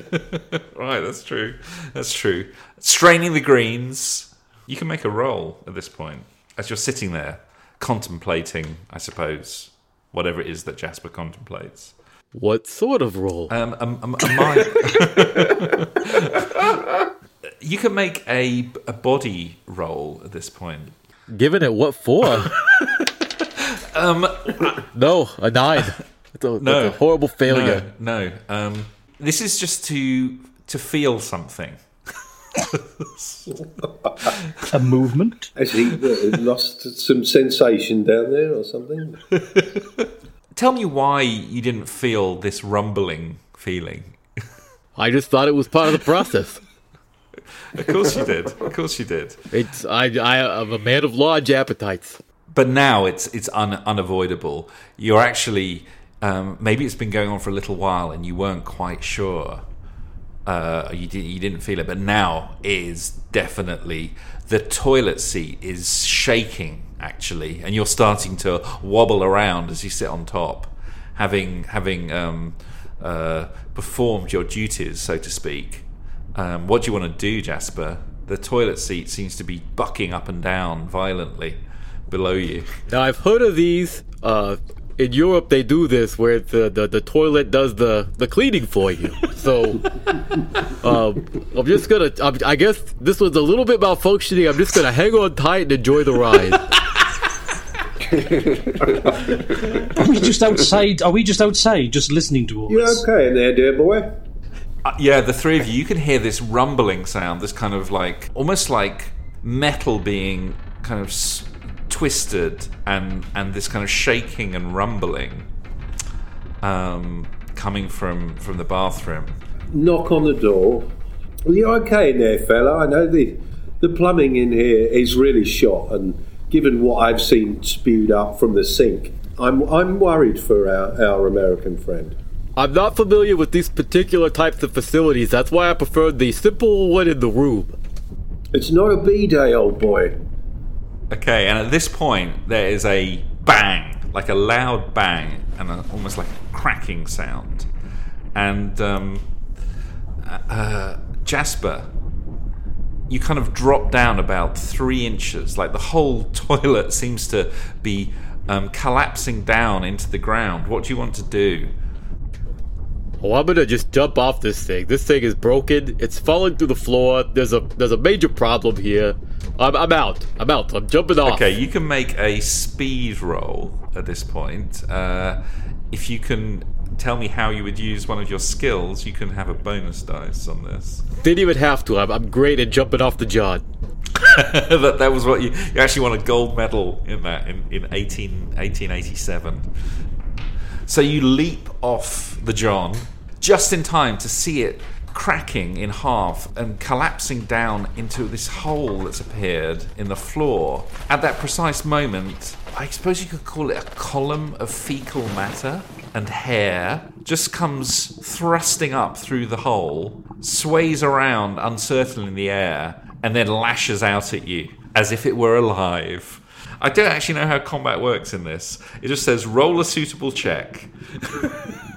Right. That's true. That's true. Straining the greens. You can make a roll at this point as you're sitting there contemplating. I suppose whatever it is that Jasper contemplates. What sort of roll? Um, um, um, a mind. [LAUGHS] you can make a, a body roll at this point. Given it what for? [LAUGHS] Um, no, a nine. That's a, that's no, a horrible failure. No, no. Um, this is just to to feel something. A movement? Has he uh, lost some sensation down there or something? [LAUGHS] Tell me why you didn't feel this rumbling feeling. I just thought it was part of the process. [LAUGHS] Of course you did. Of course you did. It's I, I I'm a man of large appetites. But now it's it's un, unavoidable. You're actually um, maybe it's been going on for a little while and you weren't quite sure. Uh, you didn't you didn't feel it, but now is definitely the toilet seat is shaking actually, and you're starting to wobble around as you sit on top, having having um, uh, performed your duties, so to speak. Um, what do you want to do, Jasper? The toilet seat seems to be bucking up and down violently below you. Now I've heard of these. Uh, in Europe, they do this where the, the, the toilet does the, the cleaning for you. So [LAUGHS] um, I'm just gonna. I'm, I guess this was a little bit malfunctioning. I'm just gonna hang on tight and enjoy the ride. [LAUGHS] Are we just outside? Are we just outside, just listening to all You this? okay in there, dear boy? Uh, yeah, the three of you, you can hear this rumbling sound, this kind of like, almost like metal being kind of s- twisted and, and this kind of shaking and rumbling um, coming from, from the bathroom. Knock on the door. Are you okay in there, fella? I know the the plumbing in here is really shot, and given what I've seen spewed up from the sink, I'm I'm worried for our, our American friend. I'm not familiar with these particular types of facilities. That's why I prefer the simple one in the room. It's not a bidet, old boy. Okay, and at this point, there is a bang, like a loud bang, and a, almost like a cracking sound. And um, uh, Jasper, you kind of drop down about three inches. Like the whole [LAUGHS] toilet seems to be um, collapsing down into the ground. What do you want to do? Oh, I'm gonna just jump off this thing. This thing is broken. It's falling through the floor. There's a there's a major problem here. I'm, I'm out. I'm out. I'm jumping off. Okay, you can make a speed roll at this point. Uh, if you can tell me how you would use one of your skills, you can have a bonus dice on this. Didn't even have to. I'm, I'm great at jumping off the John. [LAUGHS] that that was what you you actually won a gold medal in that in, in 18, 1887. So you leap off the John just in time to see it cracking in half and collapsing down into this hole that's appeared in the floor. At that precise moment, I suppose you could call it a column of fecal matter and hair just comes thrusting up through the hole, sways around uncertainly in the air, and then lashes out at you as if it were alive. I don't actually know how combat works in this. It just says roll a suitable check. [LAUGHS]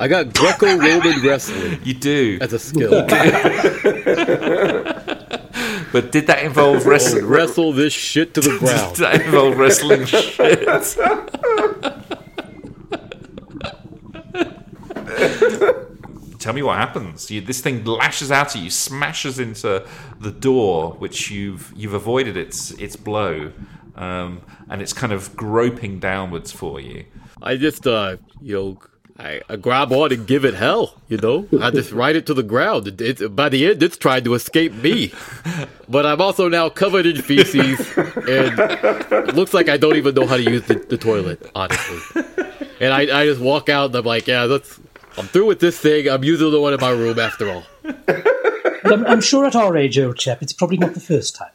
I got Greco-Roman [LAUGHS] wrestling You do. as a skill. [LAUGHS] But did that involve wrestling? Wrestle this shit to the [LAUGHS] ground. Did that involve wrestling shit? Tell me what happens. You, this thing lashes out at you, smashes into the door, which you've you've avoided its its blow, um, and it's kind of groping downwards for you. I just, uh, you know, I, I grab on and give it hell. You know, I just ride it to the ground. It, it's by the end, it's trying to escape me, but I'm also now covered in feces, and it looks like I don't even know how to use the, the toilet, honestly. And I, I just walk out and I'm like, yeah, that's. I'm through with this thing. I'm using the one in my room after all. I'm, I'm sure at our age, old chap, it's probably not the first time.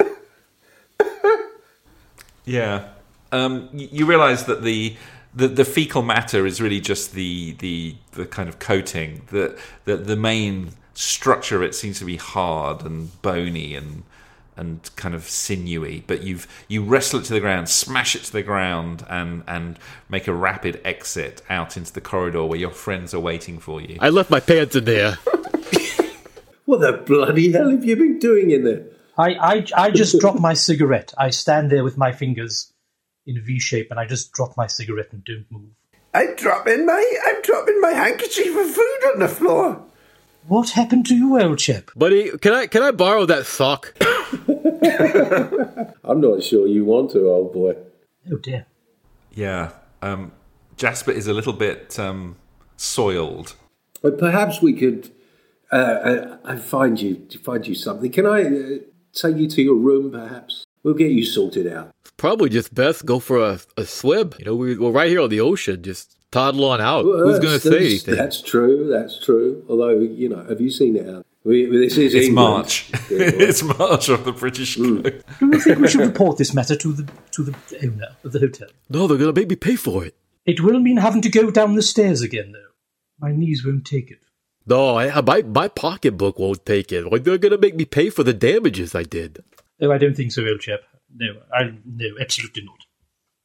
Yeah. Um, y- you realise that the, the the fecal matter is really just the the, the kind of coating. The, the the main structure of it seems to be hard and bony and and kind of sinewy. But you've you wrestle it to the ground, smash it to the ground, and and make a rapid exit out into the corridor where your friends are waiting for you. I left my pants in there. [LAUGHS] What the bloody hell have you been doing in there? I, I, I just dropped my cigarette. I stand there with my fingers in a V shape, and I just drop my cigarette and don't move. I'm dropping my I'm dropping my handkerchief of food on the floor. What happened to you, old chap? Buddy, can I can I borrow that sock? [LAUGHS] I'm not sure you want to, old boy. Oh dear. Yeah. Um, Jasper is a little bit um, soiled. But perhaps we could. Uh, uh, I find you find you something. Can I uh, take you to your room? Perhaps we'll get you sorted out. Probably just best go for a, a swim. You know, we, we're right here on the ocean. Just toddle on out. Well, Who's going to that's- say that's- anything? That's true. That's true. Although you know, have you seen it out? We, this is It's England. March. [LAUGHS] it's March of the British hmm. coast. Do you think we should report this matter to the to the owner of the hotel? No, they're going to make me pay for it. It will mean having to go down the stairs again, though. My knees won't take it. No, I, my my pocketbook won't take it. They're going to make me pay for the damages I did. Oh, I don't think so, old chap. No, I no, absolutely not.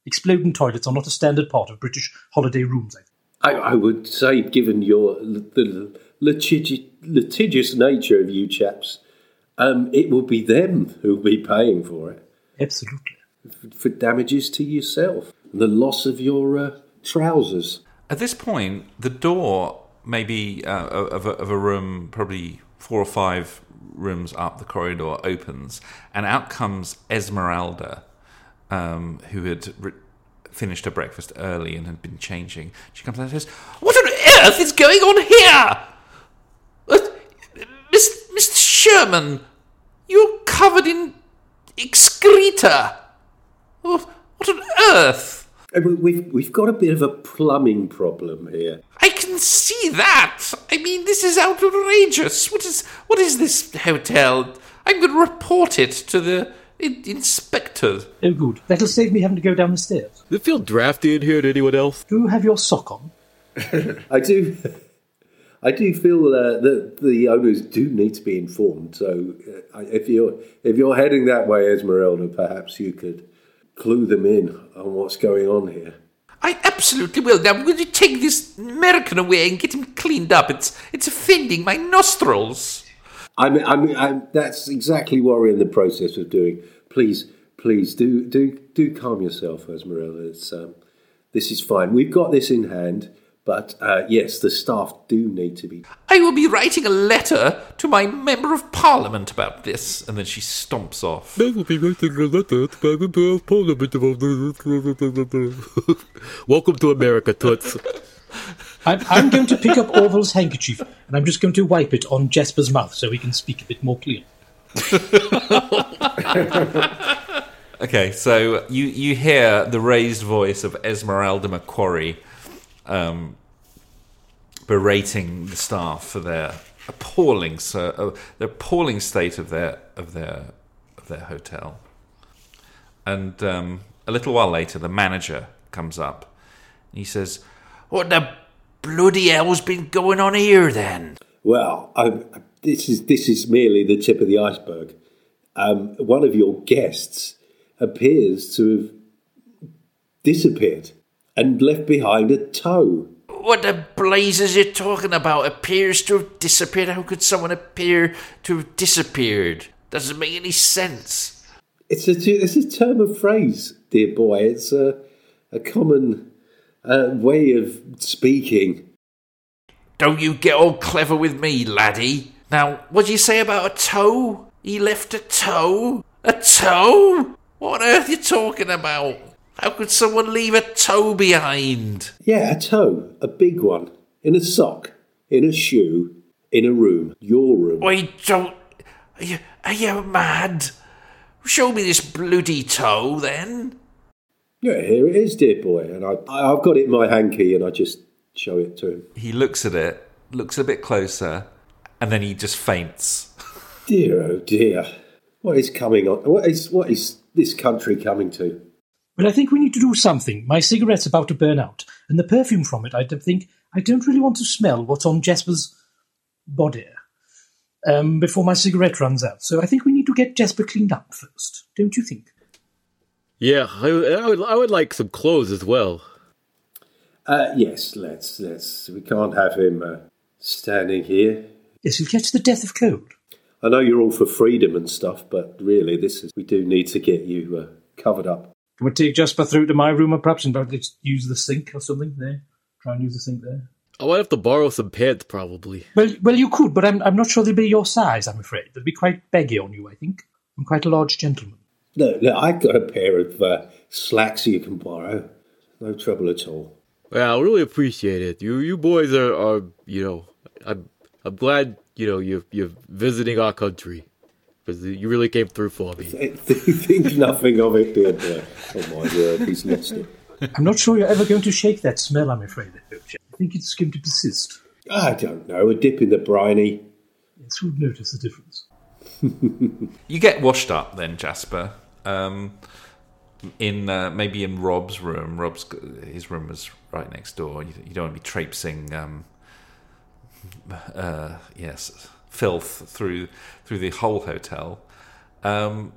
Exploding toilets are not a standard part of British holiday rooms. I think. I, I would say, given your the litigious, litigious nature of you chaps, um, it will be them who will be paying for it Absolutely. for damages to yourself, the loss of your uh, trousers. At this point, the door, maybe uh, of, a, of a room, probably four or five rooms up the corridor, opens, and out comes Esmeralda, um, who had re- finished her breakfast early and had been changing. She comes out and says, "What on earth is going on here, uh, Miss, Mr. Sherman? You're covered in excreta. What on earth?" We- We've, we've got a bit of a plumbing problem here. I can see that. I mean, this is outrageous. What is what is this hotel? I'm going to report it to the in- inspector. Oh, good. That'll save me having to go down the stairs. Does it feel drafty in here to anyone else? Do you have your sock on? [LAUGHS] I do, I do feel uh, that the owners do need to be informed. So, uh, if you're if you're heading that way, Esmeralda, perhaps you could clue them in on what's going on here. I absolutely will. Now, will you take this American away and get him cleaned up? It's it's offending my nostrils. I mean, I mean, I, that's exactly what we're in the process of doing. Please, please do do do calm yourself, Esmeralda. It's, um, this is fine. We've got this in hand. But uh, yes, the staff do need to be. I will be writing a letter to my member of parliament about this. And then she stomps off. That will be writing a letter to my member of parliament about this. [LAUGHS] Welcome to America, Toots. I'm, I'm going to pick up Orville's handkerchief and I'm just going to wipe it on Jasper's mouth so he can speak a bit more clearly. [LAUGHS] Okay, so you you hear the raised voice of Esmeralda Macquarie um, berating the staff for their appalling so, uh, the appalling state of their of their of their hotel. And um, a little while later, the manager comes up. And he says, What the bloody hell's been going on here then? Well, I, this is this is merely the tip of the iceberg. Um, one of your guests appears to have disappeared and left behind a toe. What the blazes you're talking about? Appears to have disappeared. How could someone appear to have disappeared? Doesn't make any sense. It's a it's a term of phrase, dear boy. It's a a common uh, way of speaking. Don't you get all clever with me, laddie. Now, what do you say about a toe? He left a toe? A toe? What on earth are you talking about? How could someone leave a toe behind? Yeah, a toe, a big one, in a sock, in a shoe, in a room, your room. I don't. Are you, are you mad? Show me this bloody toe then. Yeah, here it is, dear boy, and I I've got it in my hanky, and I just show it to him. he looks at it, looks a bit closer, and then he just faints. Dear, oh dear, what is coming on? What is what is this country coming to? Well, I think we need to do something. My cigarette's about to burn out, and the perfume from it, I don't think, I don't really want to smell what's on Jasper's body um, before my cigarette runs out. So I think we need to get Jasper cleaned up first, don't you think? Yeah, I, I would. I would like some clothes as well. Uh, yes, let's let's. We can't have him uh, standing here. Yes, he'll catch the death of cold. I know you're all for freedom and stuff, but really, this is we do need to get you uh, covered up. Can we take Jasper through to my room, or perhaps and let's use the sink or something there? Try and use the sink there. I might have to borrow some pants, probably. Well, well, you could, but I'm, I'm not sure they'd be your size. I'm afraid They'd be quite baggy on you. I think I'm quite a large gentleman. No, no, I've got a pair of uh, slacks you can borrow. No trouble at all. Yeah, I really appreciate it. You, you boys are, are you know, I'm, I'm glad you know you're, you're visiting our country because you really came through for me. Think nothing of it, dear boy. Oh my word, he's lost it. I'm not sure you're ever going to shake that smell. I'm afraid. I think it's going to persist. I don't know. A dip in the briny. Yes, who'd notice the difference? [LAUGHS] You get washed up then, Jasper. Um, in uh, maybe in Rob's room. Rob's his room was right next door. You, you don't want to be traipsing, um, uh, yes, filth through through the whole hotel. Um,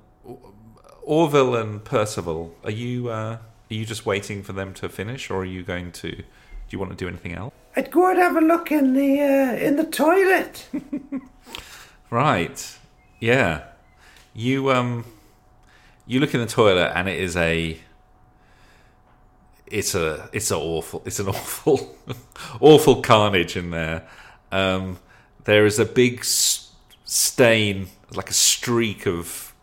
Orville and Percival, are you uh, are you just waiting for them to finish, or are you going to? Do you want to do anything else? I'd go and have a look in the uh, in the toilet. [LAUGHS] Right. Yeah. You um you look in the toilet and it is a it's a it's a awful it's an [LAUGHS] awful awful carnage in there. Um there is a big stain like a streak of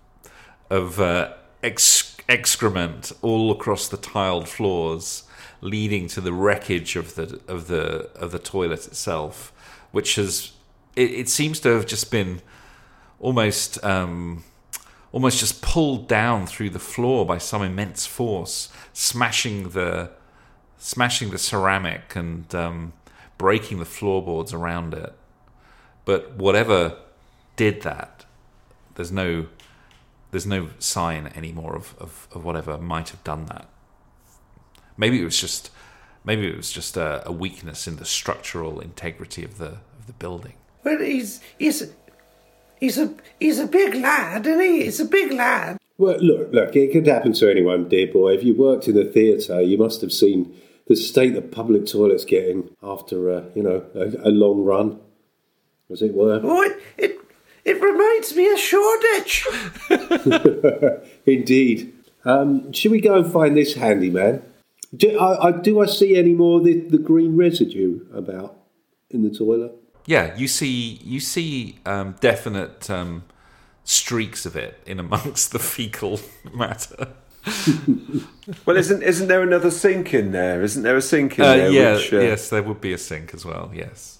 of uh, ex- excrement all across the tiled floors, leading to the wreckage of the of the of the toilet itself, which has it, it seems to have just been almost um, almost just pulled down through the floor by some immense force, smashing the smashing the ceramic and um, breaking the floorboards around it. But whatever did that, there's no there's no sign anymore of, of, of whatever might have done that. Maybe it was just maybe it was just a, a weakness in the structural integrity of the of the building. Well, he's he's he's a he's a big lad, isn't he? He's a big lad. Well, look, look, it could happen to anyone, dear boy. If you worked in a theatre, you must have seen the state the public toilets getting after, a, you know, a, a long run, as it were. Oh, it it, it reminds me of Shoreditch. [LAUGHS] Indeed. Um, should we go and find this handyman? Do I, I, do I see any more of the, the green residue about in the toilet? Yeah, you see you see um, definite um, streaks of it in amongst the fecal [LAUGHS] matter. [LAUGHS] Well, isn't isn't there another sink in there? Isn't there a sink in Uh, there? yeah, which, uh, yes, there would be a sink as well. Yes.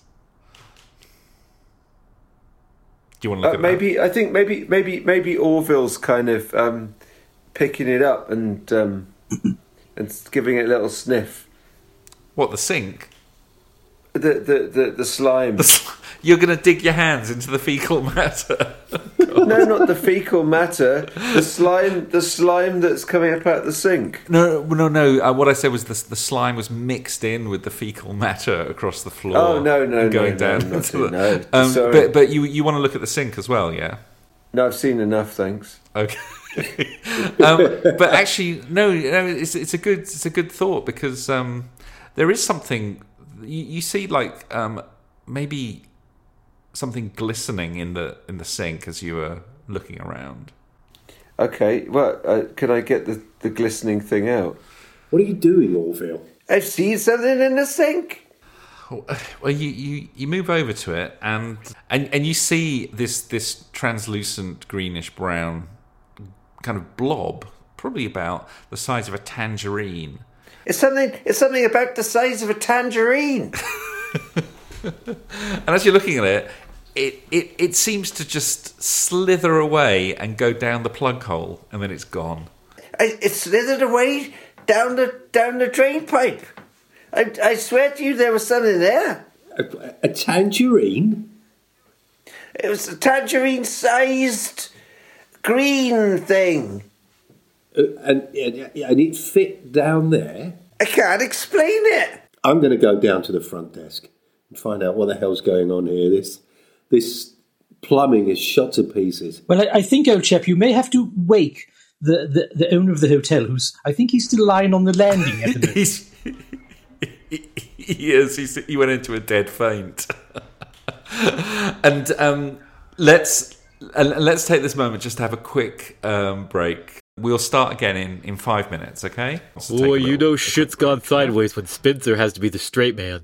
Do you want to look Uh, at maybe I think maybe maybe maybe Orville's kind of um, picking it up and um, [COUGHS] and giving it a little sniff. what the sink? The the the, the slime. You're going to dig your hands into the fecal [LAUGHS] matter. no, not the fecal matter. The slime. The slime that's coming up out the sink. No, no, no. Uh, what I said was the, the slime was mixed in with the fecal matter across the floor. Oh, no, no, going no, down. no, into the- no, Um, sorry. but but you you want to look at the sink as well, yeah? No, I've seen enough. Thanks. Okay. [LAUGHS] um, but actually, no, no. It's it's a good it's a good thought because um, there is something you, you see like um, maybe something glistening in the in the sink as you were looking around. Okay. Well, uh, can I get the the glistening thing out? What are you doing, Orville? I've seen something in the sink. Well, you, you, you move over to it and, and and you see this this translucent greenish brown kind of blob, probably about the size of a tangerine. It's something. It's something about the size of a tangerine. [LAUGHS] [LAUGHS] And as you're looking at it, it, it, it seems to just slither away and go down the plug hole, and then it's gone. I, it slithered away down the down the drain pipe. I, I swear to you, there was something there. A, a tangerine? It was a tangerine-sized green thing. Uh, and, and, and it fit down there? I can't explain it. I'm going to go down to the front desk and find out what the hell's going on here. This, this plumbing is shot to pieces. Well, I, I think, old chap, you may have to wake the, the, the owner of the hotel, who's I think he's still lying on the landing at the [LAUGHS] moment. He's, he is. He's, he went into a dead faint. [LAUGHS] and um, let's uh, let's take this moment just to have a quick um, break. We'll start again in, in five minutes, okay? So Boy, you know shit's gone sideways when Spencer has to be the straight man.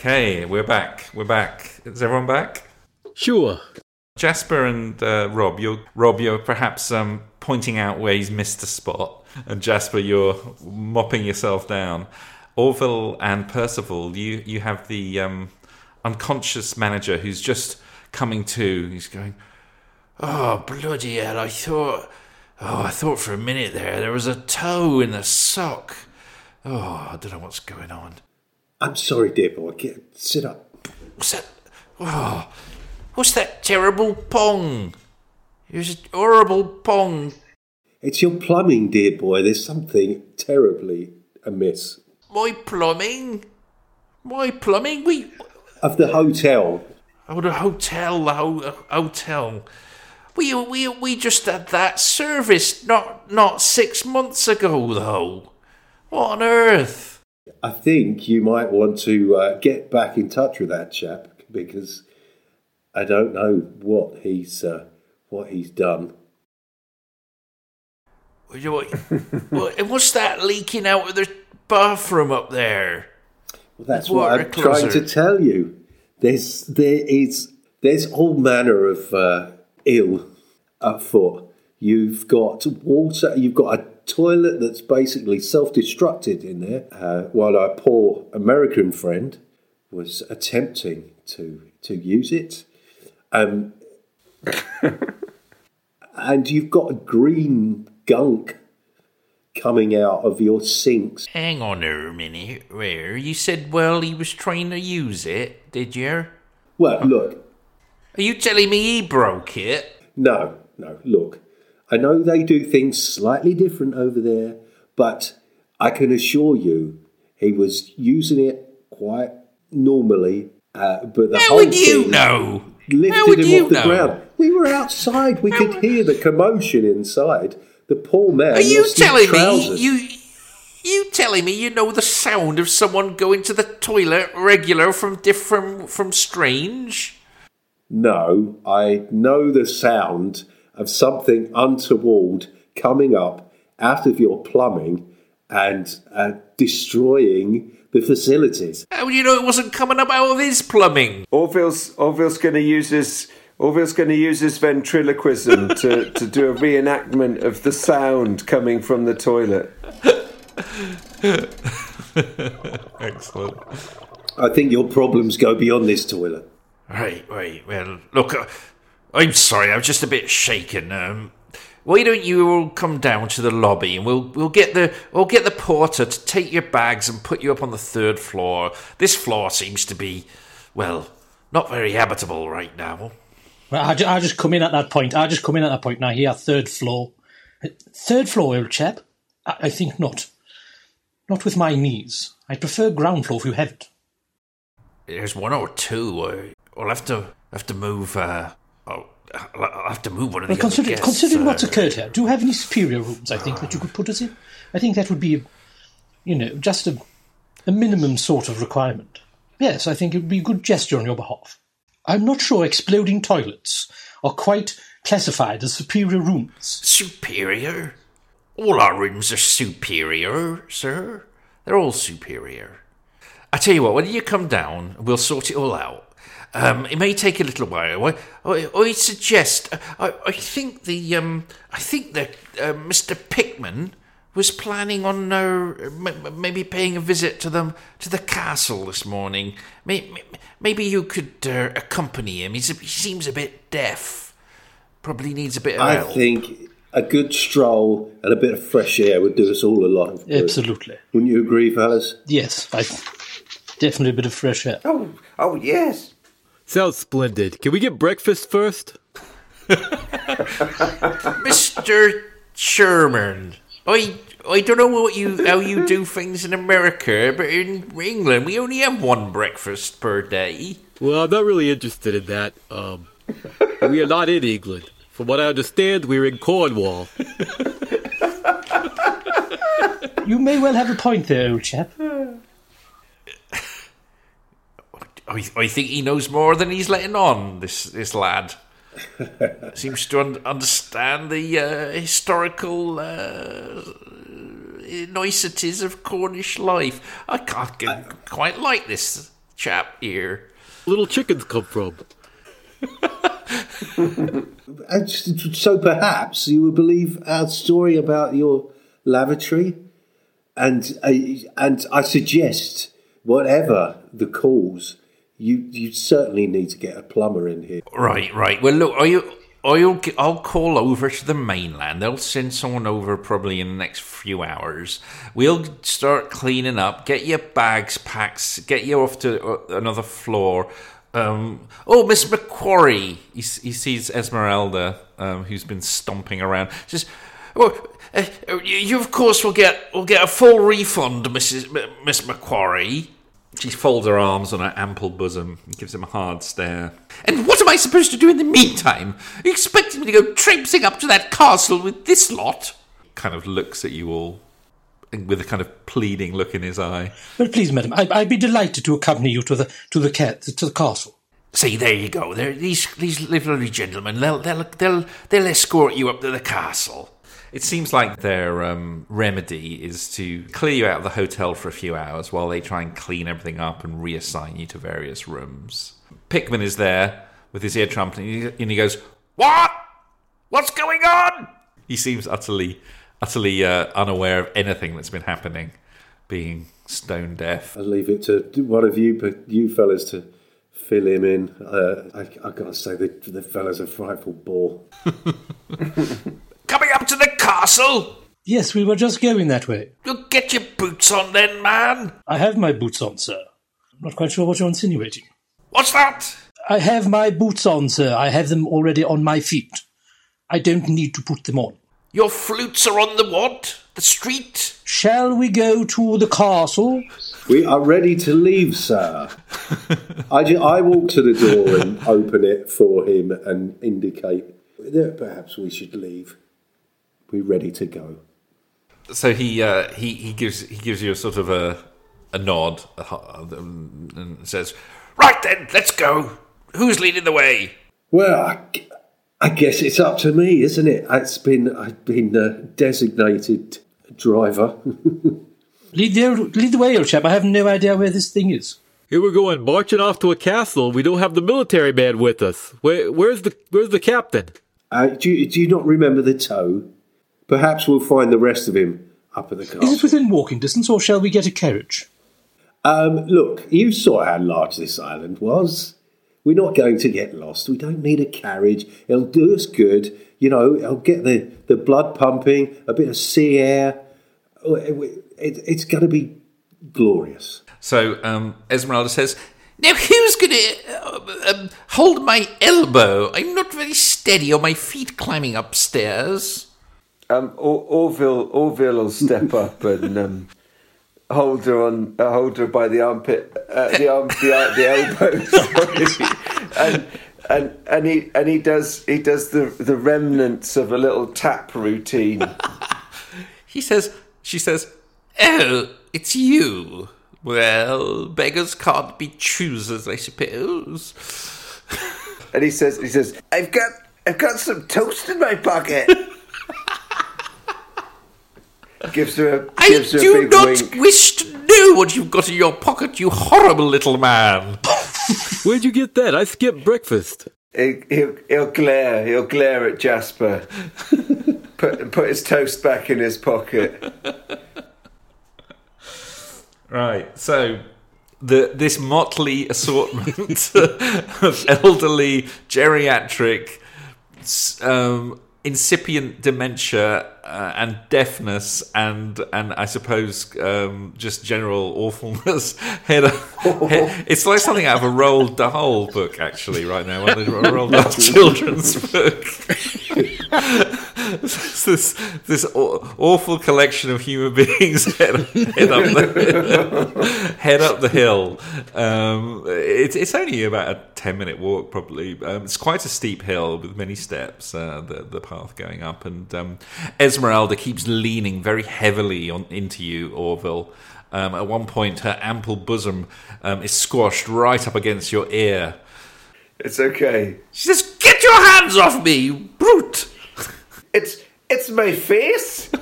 Okay, we're back. We're back. Is everyone back? Sure. Jasper and uh, Rob, you're Rob, you're perhaps um, pointing out where he's missed a spot, and Jasper, you're mopping yourself down. Orville and Percival, you you have the um, unconscious manager who's just coming to. He's going, Oh, bloody hell, I thought. Oh, I thought for a minute there there was a toe in the sock. Oh, I don't know what's going on. I'm sorry, dear boy. Get, sit up. What's that? Oh, what's that terrible pong? It was a horrible pong. It's your plumbing, dear boy. There's something terribly amiss. My plumbing? My plumbing? We. Of the hotel. Oh, the hotel, the ho- hotel. We, we, we just had that service not not six months ago, though. What on earth? I think you might want to uh, get back in touch with that chap because I don't know what he's uh, what he's done. What, what, and what's that leaking out of the bathroom up there? Well, that's what I'm trying to tell you. There's there is there's all manner of uh, ill afoot. You've got water. You've got a toilet that's basically self-destructed in there, uh, while our poor American friend was attempting to to use it. Um, [LAUGHS] and you've got a green gunk coming out of your sinks. Hang on a minute. Where you said, well, he was trying to use it, did you? Well, look, Are you telling me he broke it? No, no, look. I know they do things slightly different over there, but I can assure you he was using it quite normally. Uh, but the How whole would you know? lifted How him you off the know? ground. We were outside. We could hear the commotion inside. The poor man. Are you telling me you you telling me you know the sound of someone going to the toilet regular from different from strange? No, I know the sound of something untoward coming up out of your plumbing and uh, destroying the facilities. How do you know it wasn't coming up out of his plumbing? Orville's Orville's going to use his Orville's going to use his ventriloquism to, [LAUGHS] to do a reenactment of the sound coming from the toilet. [LAUGHS] excellent. I think your problems go beyond this toilet. Right, right. Well, look, uh, I'm sorry. I'm just a bit shaken. Um, why don't you all come down to the lobby and we'll we'll get the we'll get the porter to take your bags and put you up on the third floor. This floor seems to be, well, not very habitable right now. Well, I, I just come in at that point. I just come in at that point now. Here, third floor. Third floor, old chap? I, I think not. Not with my knees. I prefer ground floor if you have it. There's one or two. Uh, I'll have to have to move. Uh, oh, I'll have to move one of the Well, other guests, considering what's uh, occurred here, do you have any superior rooms, I think, that you could put us in? I think that would be, you know, just a, a minimum sort of requirement. Yes, I think it would be a good gesture on your behalf. I'm not sure exploding toilets are quite classified as superior rooms. Superior? All our rooms are superior, sir. They're all superior. I tell you what, when you come down, we'll sort it all out. Um, it may take a little while. I, I, I suggest. I, I think the um, I think that uh, Mr. Pickman was planning on uh, m- m- maybe paying a visit to them to the castle this morning. May- may- Maybe you could uh, accompany him. He's a, he seems a bit deaf. Probably needs a bit of I help. think a good stroll and a bit of fresh air would do us all a lot of good. Absolutely. Wouldn't you agree, fellas? Yes, I, definitely a bit of fresh air. Oh, oh yes. Sounds splendid. Can we get breakfast first? [LAUGHS] Mr. Sherman, I I don't know what you how you do things in America, but in England we only have one breakfast per day. Well, I'm not really interested in that. Um, we are not in England. From what I understand, we're in Cornwall. You may well have a point there, old chap. I, I think he knows more than he's letting on. This this lad [LAUGHS] seems to un- understand the uh, historical uh, niceties of Cornish life. I can't get, quite like this chap here. Little chickens come from. [LAUGHS] So perhaps you would believe our story about your lavatory, and uh, and I suggest whatever the cause, you you certainly need to get a plumber in here. Right, right. Well, look, are you? I'll, g- I'll call over to the mainland. They'll send someone over probably in the next few hours. We'll start cleaning up, get your bags packed, get you off to uh, another floor. Um, oh, Miss McQuarrie. He, he sees Esmeralda, um, who's been stomping around. Says, "Well, uh, you, you of course will get will get a full refund, Mrs. M- Miss McQuarrie." She folds her arms on her ample bosom and gives him a hard stare. And what am I supposed to do in the meantime? Are you expecting me to go traipsing up to that castle with this lot? Kind of looks at you all with a kind of pleading look in his eye. Well, please, madam, I, I'd be delighted to accompany you to the to the cat to the castle. See, there you go. There, these these lovely gentlemen. They'll they'll they'll they'll escort you up to the castle. It seems like their um, remedy is to clear you out of the hotel for a few hours while they try and clean everything up and reassign you to various rooms. Pickman is there with his ear trumpet and he, goes, What? What's going on? he seems utterly, utterly uh, unaware of anything that's been happening, being stone deaf. I'll leave it to one of you, but you fellas to fill him in. Uh, I, I got to say, the, the fella's a frightful bore. [LAUGHS] Coming up to the castle? Yes, we were just going that way. You'll get your boots on then, man. I have my boots on, sir. I'm not quite sure what you're insinuating. What's that? I have my boots on, sir. I have them already on my feet. I don't need to put them on. Your flutes are on the what? The street? Shall we go to the castle? We are ready to leave, sir. [LAUGHS] I, ju- I walk to the door and open it for him and indicate that perhaps we should leave. We're ready to go. So he uh, he he gives he gives you a sort of a a nod a, ho- um, and says, Right then, let's go. Who's leading the way? Well, I guess it's up to me, isn't it? It's been I've been uh, designated driver. [LAUGHS] Lead the, lead the way, old chap. I have no idea where this thing is. Here we're going marching off to a castle. We don't have the military man with us. Where, where's the Where's the captain? uh, do, you, do you not remember the toe? Perhaps we'll find the rest of him up at the Is it within walking distance, or shall we get a carriage? Um, look, you saw how large this island was. We're not going to get lost. We don't need a carriage. It'll do us good. You know, it'll get the, the blood pumping, a bit of sea air. Oh, It, it, it's going to be glorious. so um, Esmeralda says, Now, who's going to uh, um, hold my elbow? I'm not very steady on my feet climbing upstairs. Um, Or- Orville, Orville will step up and um, hold her on, uh, hold her by the armpit, uh, the arm, the, uh, the elbow, [LAUGHS] and and and he and he does he does the the remnants of a little tap routine. [LAUGHS] he says, she says, Oh, it's you. Well, beggars can't be choosers, I suppose. And he says, he says, I've got, I've got some toast in my pocket. [LAUGHS] gives her a, I gives her a do not wink. wish to know what you've got in your pocket, you horrible little man. [LAUGHS] Where'd you get that? I skipped breakfast. He, he'll, he'll glare, he'll glare at Jasper. [LAUGHS] put, put his toast back in his pocket. Right. So the this motley assortment [LAUGHS] of elderly, geriatric, um, incipient dementia uh, and deafness and and I suppose um, just general awfulness. [LAUGHS] Head, head, it's like something out of a Roald Dahl book, actually. Right now, one of the Roald Dahl [LAUGHS] children's book. [LAUGHS] It's this this awful collection of human [LAUGHS] beings head, head up the [LAUGHS] head up the hill. Um, it's it's only about a ten minute walk, probably. Um, it's quite a steep hill with many steps. Uh, the the path going up, and um, Esmeralda keeps leaning very heavily on into you, Orville. Um, at one point, her ample bosom um, is squashed right up against your ear. It's okay. She says, Get your hands off me, you brute! It's it's my face. [LAUGHS]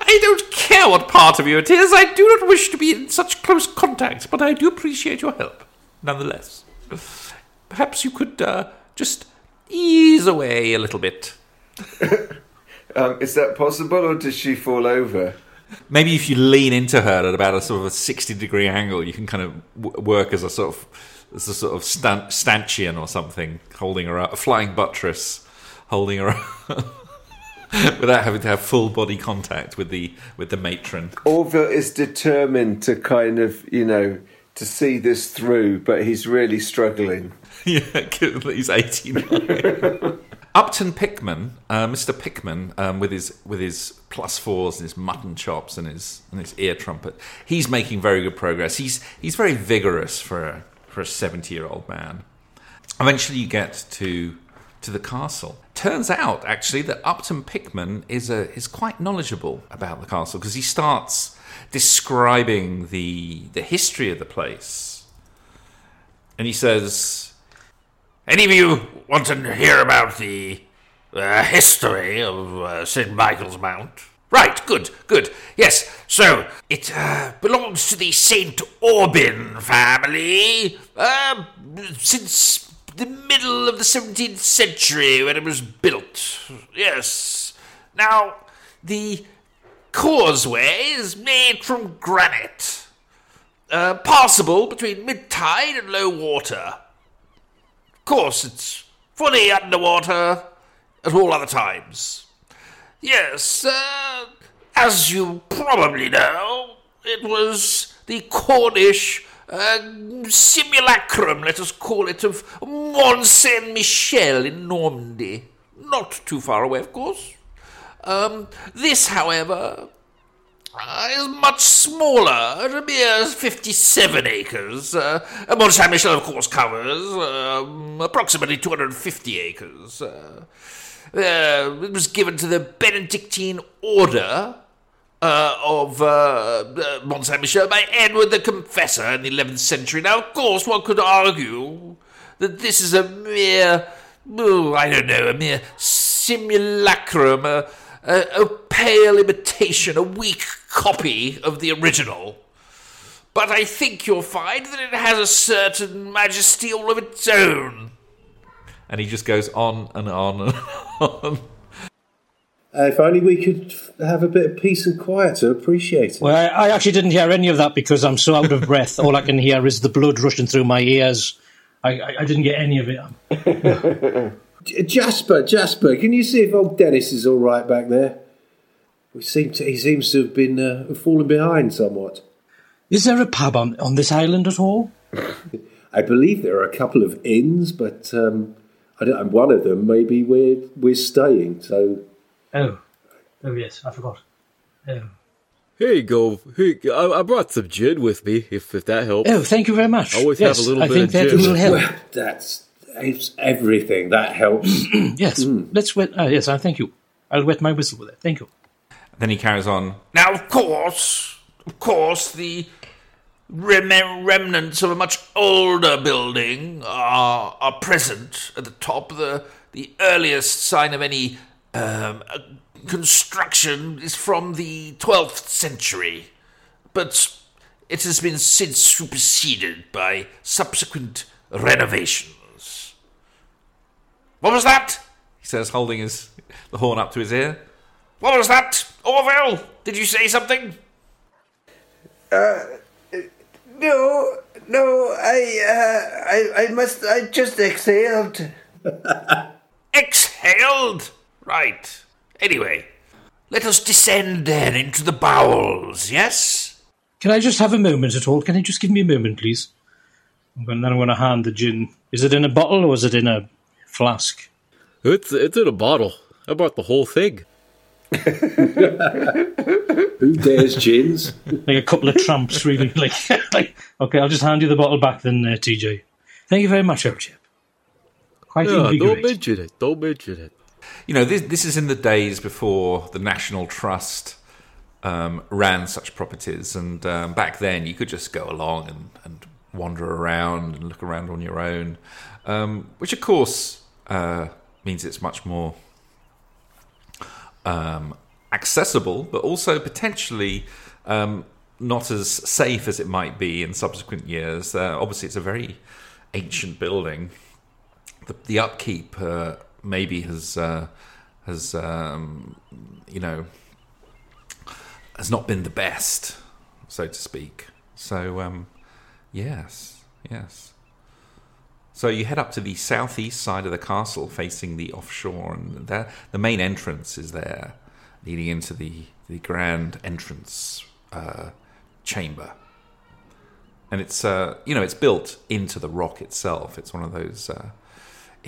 I don't care what part of you it is. I do not wish to be in such close contact, but I do appreciate your help, nonetheless. Perhaps you could uh, just ease away a little bit. [LAUGHS] Um, is that possible, or does she fall over? Maybe if you lean into her at about a sort of a sixty degree angle, you can kind of w- work as a sort of as a sort of stan- stanchion or something, holding her up, a flying buttress, holding her up. [LAUGHS] Without having to have full body contact with the with the matron, Orville is determined to kind of, you know, to see this through, but he's really struggling. [LAUGHS] yeah, he's eighty nine. [LAUGHS] Upton Pickman, uh, Mr. Pickman, um, with his with his plus fours and his mutton chops and his and his ear trumpet, he's making very good progress. He's he's very vigorous for a, for a seventy year old man. Eventually, you get to to the castle. Turns out, actually, that Upton Pickman is a is quite knowledgeable about the castle because he starts describing the the history of the place, and he says. Any of you want to hear about the uh, history of uh, St. Michael's Mount? Right, good, good. Yes, so it uh, belongs to the St. Aubyn family uh, since the middle of the 17th century when it was built. Yes. Now, the causeway is made from granite, uh, passable between mid tide and low water Of course, it's fully underwater at all other times. Yes, uh, as you probably know, it was the Cornish uh, simulacrum, let us call it, of Mont Saint Michel in Normandy. Not too far away, of course. Um, this, however, uh, is much smaller, a mere 57 acres. Uh, Mont Saint Michel, of course, covers um, approximately 250 acres. Uh, uh, it was given to the Benedictine Order uh, of uh, uh, Mont Saint Michel by Edward the Confessor in the 11th century. Now, of course, one could argue that this is a mere, oh, I don't know, a mere simulacrum, a, a, a pale imitation, a weak copy of the original. But I think you'll find that it has a certain majesty all of its own. and he just goes on and on and [LAUGHS] on. Uh, if only we could have a bit of peace and quiet to appreciate it. Well, I, I actually didn't hear any of that because I'm so out of breath. All I can hear is the blood rushing through my ears. I, I, I didn't get any of it. [LAUGHS] Jasper, Jasper, can you see if old Dennis is all right back there? We seem to, he seems to have been uh, fallen behind somewhat. Is there a pub on, on this island at all? [LAUGHS] I believe there are a couple of inns, but um, I don't, and one of them maybe we're we're staying. So Oh, oh yes, I forgot. Oh, Here you go. Here, I, I brought some gin with me, if, if that helps. oh thank you very much. Always have a little I bit think of that gin. will help. that's it's everything. That helps. [CLEARS THROAT] yes, let's wet. Uh, yes, I thank you. I'll wet my whistle with it. Thank you. Then he carries on. Now, of course, of course, the rem- remnants of a much older building are, are present at the top. The, the earliest sign of any um, uh, construction is from the 12th century, but it has been since superseded by subsequent renovations. What was that? He says, holding his the horn up to his ear. What was that? Orville, did you say something? No, no, I, uh, I, I must, I just exhaled. [LAUGHS] Exhaled? Right. Anyway, let us descend then into the bowels, yes? Can I just have a moment at all? Can you just give me a moment, please? And then I'm going to hand the gin. Is it in a bottle or is it in a flask? It's it's in a bottle. I brought the whole thing. [LAUGHS] Who dares gins? Like a couple of tramps, really. [LAUGHS] Like, like okay, I'll just hand you the bottle back then, uh, TJ. Thank you very much, old chap. Quite Yeah, don't mention it. Don't mention it. You know, this, this is in the days before the National Trust um, ran such properties, and um, back then you could just go along and, and wander around and look around on your own, um, which of course uh, means it's much more um, accessible, but also potentially um, not as safe as it might be in subsequent years. Uh, obviously, it's a very ancient building. The, the upkeep uh, maybe has uh, has um, you know has not been the best, so to speak. So, um, yes, yes. So you head up to the southeast side of the castle, facing the offshore, and there, the main entrance is there, leading into the the grand entrance uh, chamber. And it's uh, you know it's built into the rock itself. It's one of those uh,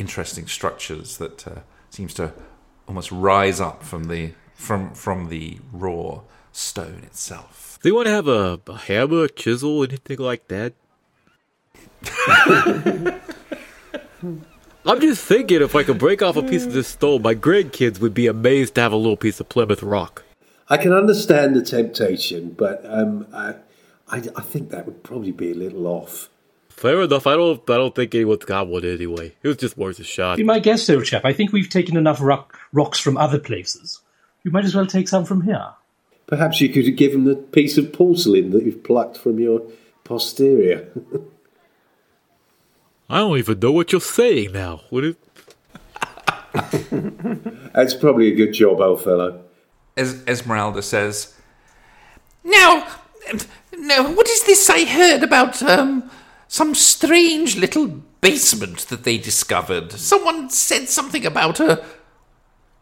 interesting structures that uh, seems to almost rise up from the from from the raw stone itself. Do you want to have a, a hammer, chisel, anything like that? [LAUGHS] I'm just thinking if I could break off a piece of this stone, my grandkids would be amazed to have a little piece of Plymouth Rock. I can understand the temptation, but um, I, I, I think that would probably be a little off. Fair enough. I don't. I don't think anyone's got one anyway. It was just worth a shot. Be my guest, old chap. I think we've taken enough rock, rocks from other places. You might as well take some from here. Perhaps you could give him the piece of porcelain that you've plucked from your posterior. [LAUGHS] I don't even know what you're saying now. What is? [LAUGHS] That's probably a good job, old fellow. Es- Esmeralda says, Now, now, what is this I heard about um, some strange little basement that they discovered? Someone said something about a,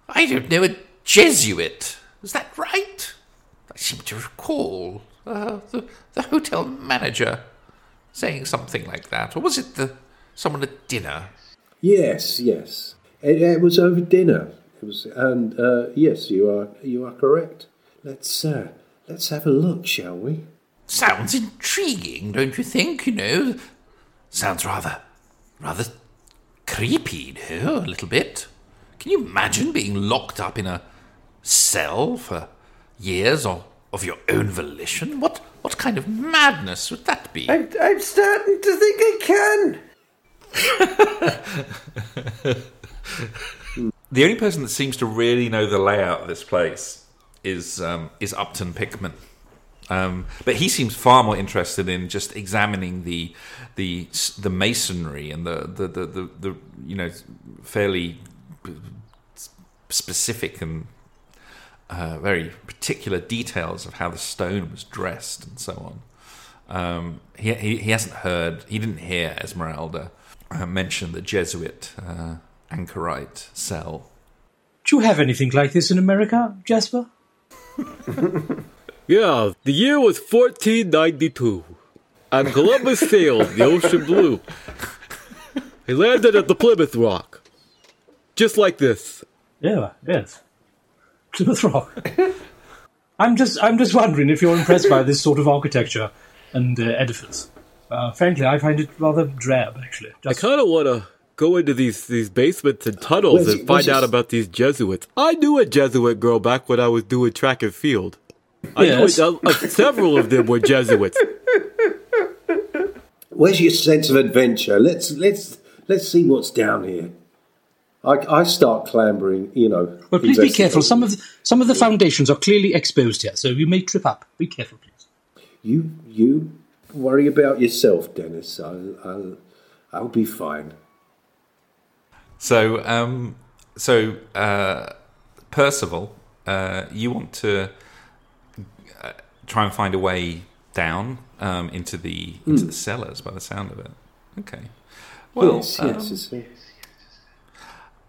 I don't know, a Jesuit. Is that right? I seem to recall uh, the, the hotel manager saying something like that. Or was it the someone at dinner? Yes, yes. It, it was over dinner. It was, and uh, yes, you are you are correct. Let's uh, let's have a look, shall we? Sounds intriguing, don't you think? You know, sounds rather, rather creepy, no? A little bit. Can you imagine being locked up in a cell for years or of your own volition? What what kind of madness would that be? I'm, I'm starting to think I can. [LAUGHS] the only person that seems to really know the layout of this place is um, is Upton Pickman. Um, but he seems far more interested in just examining the the the masonry and the the, the, the, the you know fairly specific and uh, very particular details of how the stone was dressed and so on. Um, he, he he hasn't heard he didn't hear Esmeralda uh, mention the Jesuit uh, anchorite cell. Do you have anything like this in America, Jasper? [LAUGHS] Yeah, the year was 1492, and Columbus [LAUGHS] sailed the ocean blue. He landed at the Plymouth Rock, just like this. Yeah, yes. Plymouth Rock. [LAUGHS] I'm just, I'm just wondering if you're impressed by this sort of architecture and uh, edifice. Uh, frankly, I find it rather drab, actually. I kind of want to go into these these basements and tunnels Where's- and find where's out about these Jesuits. I knew a Jesuit girl back when I was doing track and field. I Yes. knew uh, uh, several of them were Jesuits. [LAUGHS] Where's your sense of adventure? Let's let's let's see what's down here. I, I start clambering, you know. but please be careful. Some of the, some of the foundations are clearly exposed here, so you may trip up. Be careful, please. you you worry about yourself, Dennis. I'll I'll, I'll be fine. So, um, so uh, Percival, uh, you want to try and find a way down um, into the into the cellars, by the sound of it. Okay. Well, yes, um, yes. it's, uh,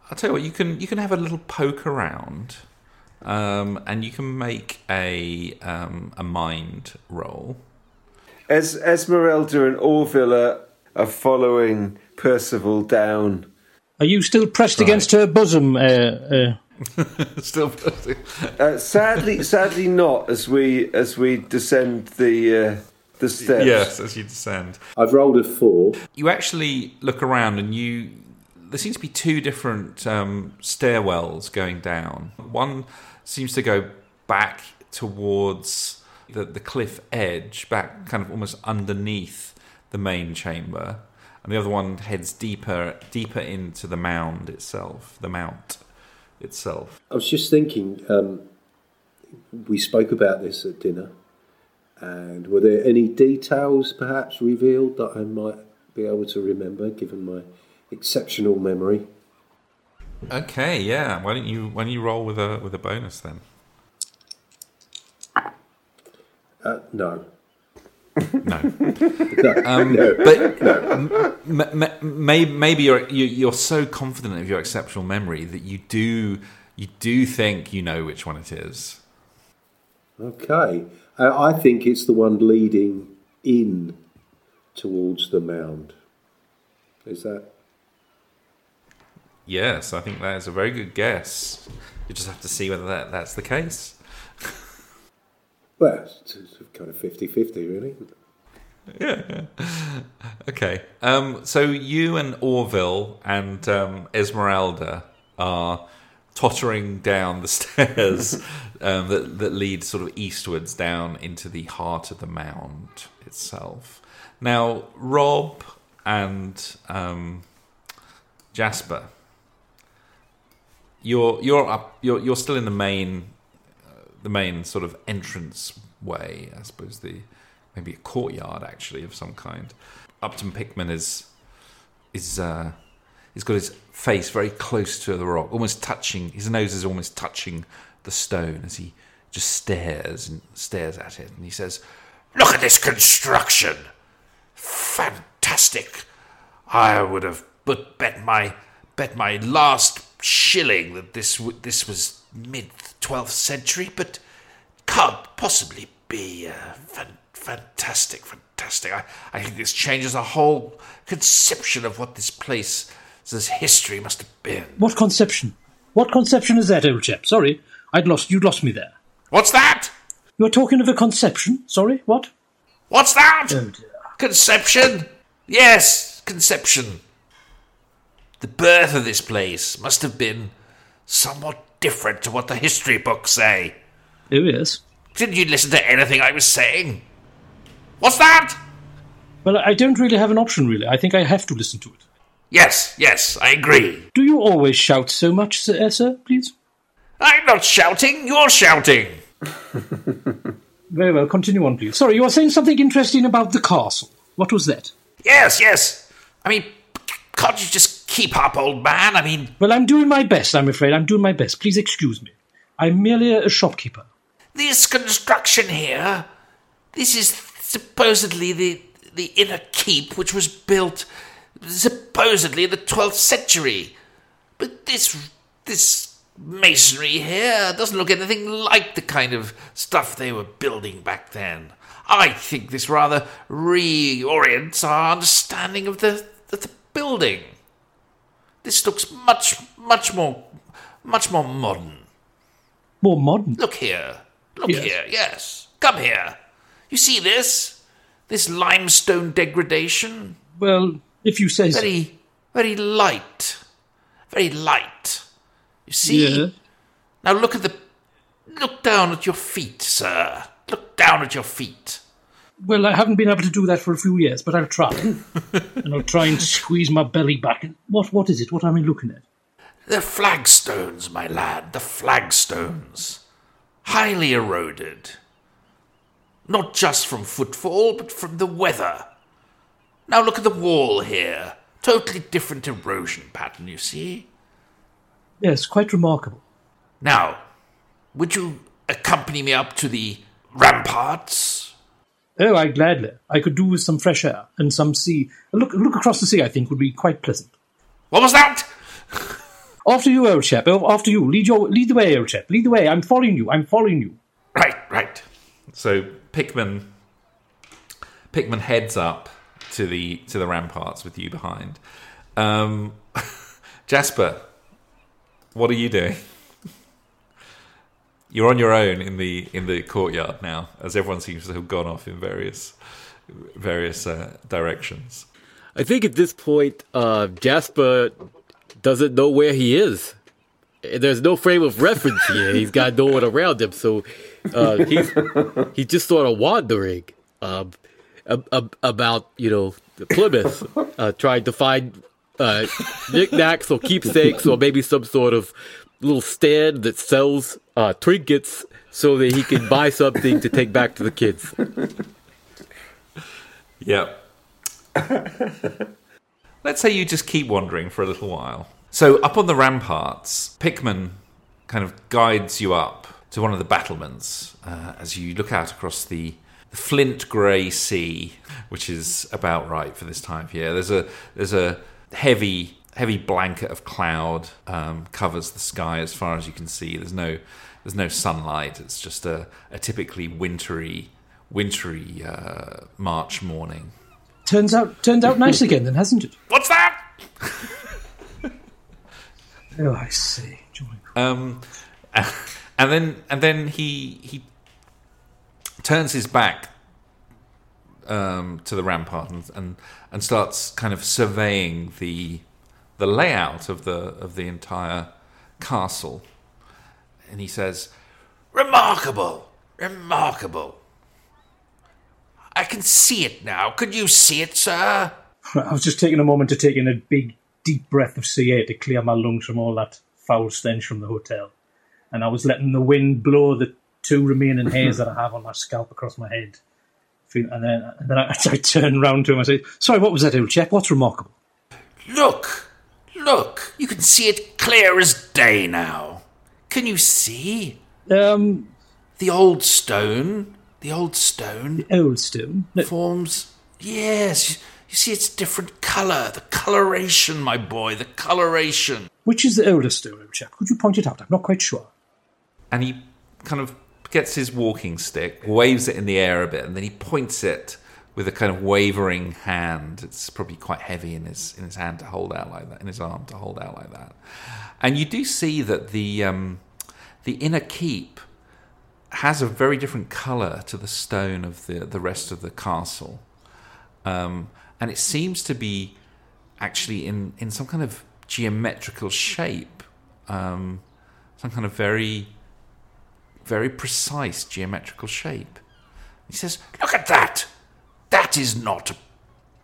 I'll tell you what. You can you can have a little poke around, um, and you can make a um, a mind roll. Es- Esmeralda and Orville are, are following Percival down. Are you still pressed against her bosom? Uh, uh, [LAUGHS] Still, Uh, sadly, sadly not. As we as we descend the uh, the steps. yes, as you descend. I've rolled a four. you actually look around and you there seems to be two different um, stairwells going down one seems to go back towards the, the cliff edge back kind of almost underneath the main chamber and the other one heads deeper deeper into the mound itself the mount itself I was just thinking. Um, we spoke about this at dinner, and were there any details perhaps revealed that I might be able to remember, given my exceptional memory? okay yeah why don't you why don't you roll with a with a bonus then Uh, no. [LAUGHS] No. No. Um, no. But m- m- maybe you're you- you're so confident of your exceptional memory that you do you do think you know which one it is. Okay. Uh, I think it's the one leading in towards the mound. Is that? Yes, I think that is a very good guess. You just have to see whether that, that's the case. Well, it's kind of 50 50, really. Yeah. [LAUGHS] Okay. Um, so you and Orville and um, Esmeralda are tottering down the [LAUGHS] stairs um, that, that lead sort of eastwards down into the heart of the mound itself. Now, Rob and um, Jasper, you're you're up. You're you're still in the main the main sort of entrance way, I suppose the maybe a courtyard actually of some kind. Upton Pickman is is uh, he's got his face very close to the rock, almost touching. His nose is almost touching the stone as he just stares and stares at it, and he says, Look at this construction. Fantastic. I would have but bet my bet my last shilling that this this was mid 12th century, but can't possibly be uh, fan- fantastic, fantastic. I, I think this changes the whole conception of what this place, this history must have been. What conception? What conception is that, old chap? Sorry, I'd lost. You'd lost me there. What's that? You're talking of a conception? Sorry, what? What's that? Oh dear. Conception? Yes, conception. The birth of this place must have been somewhat different to what the history books say. Oh yes. Didn't you listen to anything I was saying? What's that? Well, I don't really have an option, really. I think I have to listen to it. Yes, yes, I agree. Do you always shout so much, sir, uh, sir please? I'm not shouting, you're shouting. [LAUGHS] Very well, continue on, please. Sorry, you were saying something interesting about the castle. What was that? Yes, yes. I mean, can't you just keep up, old man? I mean, Well, I'm doing my best, I'm afraid. I'm doing my best. Please excuse me. I'm merely a shopkeeper. this construction here, this is supposedly the the inner keep which was built supposedly in the 12th century. But this this masonry here doesn't look anything like the kind of stuff they were building back then. I think this rather reorients our understanding of the, of the building. This looks much, much more, much more modern. More modern. Look here. Look Yes. here. Yes. Come here. You see this? This limestone degradation? Well, if you say so. Very, very light. Very light. You see? Yeah. Now look at the. Look down at your feet, sir. Look down at your feet. Well, I haven't been able to do that for a few years, but I'll try. [LAUGHS] and I'll try and squeeze my belly back. And what? What is it? What am I looking at? The flagstones, my lad, the flagstones. Highly eroded. Not just from footfall, but from the weather. Now look at the wall here. Totally different erosion pattern, you see? Yes, quite remarkable. Now, would you accompany me up to the ramparts? Oh, I gladly. I could do with some fresh air and some sea. A look, a look across the sea, I think, would be quite pleasant. What was that? [LAUGHS] After you, old chap. Oh, After you. Lead your, lead the way, old chap. Lead the way. I'm following you. I'm following you. Right, right. So Pickman Pickman heads up to the to the ramparts with you behind. Um, [LAUGHS] Jasper, what are you doing? You're on your own in the in the courtyard now, as everyone seems to have gone off in various various uh, directions. I think at this point, uh, Jasper doesn't know where he is. There's no frame of reference here. He's got no one around him, so uh, he's he's just sort of wandering um, ab- ab- about you know Plymouth, uh, trying to find uh, knickknacks or keepsakes or maybe some sort of little stand that sells uh, trinkets so that he can buy something to take back to the kids. Yep. [LAUGHS] Let's say you just keep wandering for a little while. So, up on the ramparts, Pickman kind of guides you up to one of the battlements uh, as you look out across the the flint grey sea, which is about right for this time of year. There's a there's a heavy heavy blanket of cloud um, covers the sky as far as you can see. There's no there's no sunlight. It's just a, a typically wintry wintry uh, March morning. Turns out, turned out nice again, then, hasn't it? What's that? [LAUGHS] Oh, I see. Um, [LAUGHS] and then and then he he turns his back um, to the rampart and, and and starts kind of surveying the the layout of the of the entire castle. And he says, Remarkable. Remarkable. I can see it now. Could you see it, sir? I was just taking a moment to take in a big, deep breath of sea air to clear my lungs from all that foul stench from the hotel. And I was letting the wind blow the two remaining hairs that I have on my scalp across my head. And then, and then I, [LAUGHS] I turn round to him and say, Sorry, what was that, old chap? What's remarkable? Look. Look. You can see it clear as day now. Can you see? Um, The old stone. The old stone The old stone. No, forms. Yes. You see its different colour. The coloration, my boy. The coloration. which is the older stone, old chap? Could you point it out? I'm not quite sure. and he kind of gets his walking stick, waves it in the air a bit, and then he points it with a kind of wavering hand. It's probably quite heavy in his in his hand to hold out like that, in his arm to hold out like that. And you do see that the um, the inner keep has a very different colour to the stone of the the rest of the castle, um, and it seems to be actually in in some kind of geometrical shape, um, some kind of very very precise geometrical shape. He says, Look at that! That is not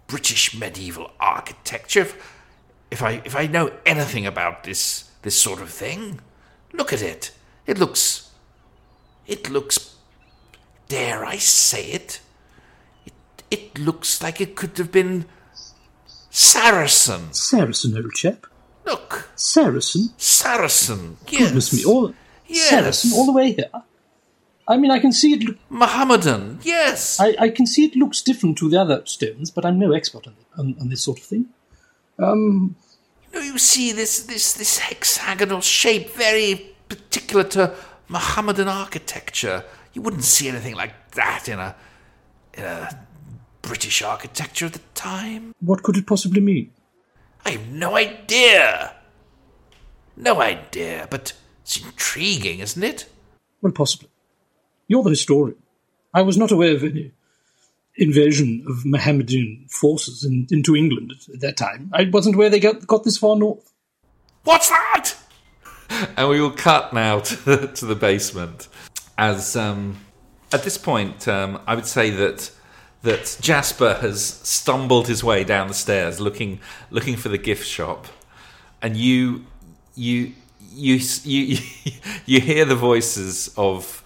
British medieval architecture. If, if I if I know anything about this this sort of thing, look at it. It looks it looks dare I say it? It it looks like it could have been Saracen. Saracen, old chap. Look, Saracen? Saracen. Yes. Goodness me, all Yes. Saracen all the way here. I mean, I can see it. Look, Mohammedan. Yes. I, I can see it looks different to the other stones, but I'm no expert on, on, on this sort of thing. Um, No, you see this this this hexagonal shape, very particular to Mohammedan architecture. You wouldn't see anything like that in a in a British architecture at the time. what could it possibly mean? I have no idea. No idea, but it's intriguing, isn't it? Well, possibly. You're the historian. I was not aware of any invasion of Mohammedan forces in, into England at that time. I wasn't aware they got, got this far north. What's that? and we will cut now to the, to the basement. As um, at this point, um, I would say that that Jasper has stumbled his way down the stairs, looking looking for the gift shop, and you you you you [LAUGHS] you hear the voices of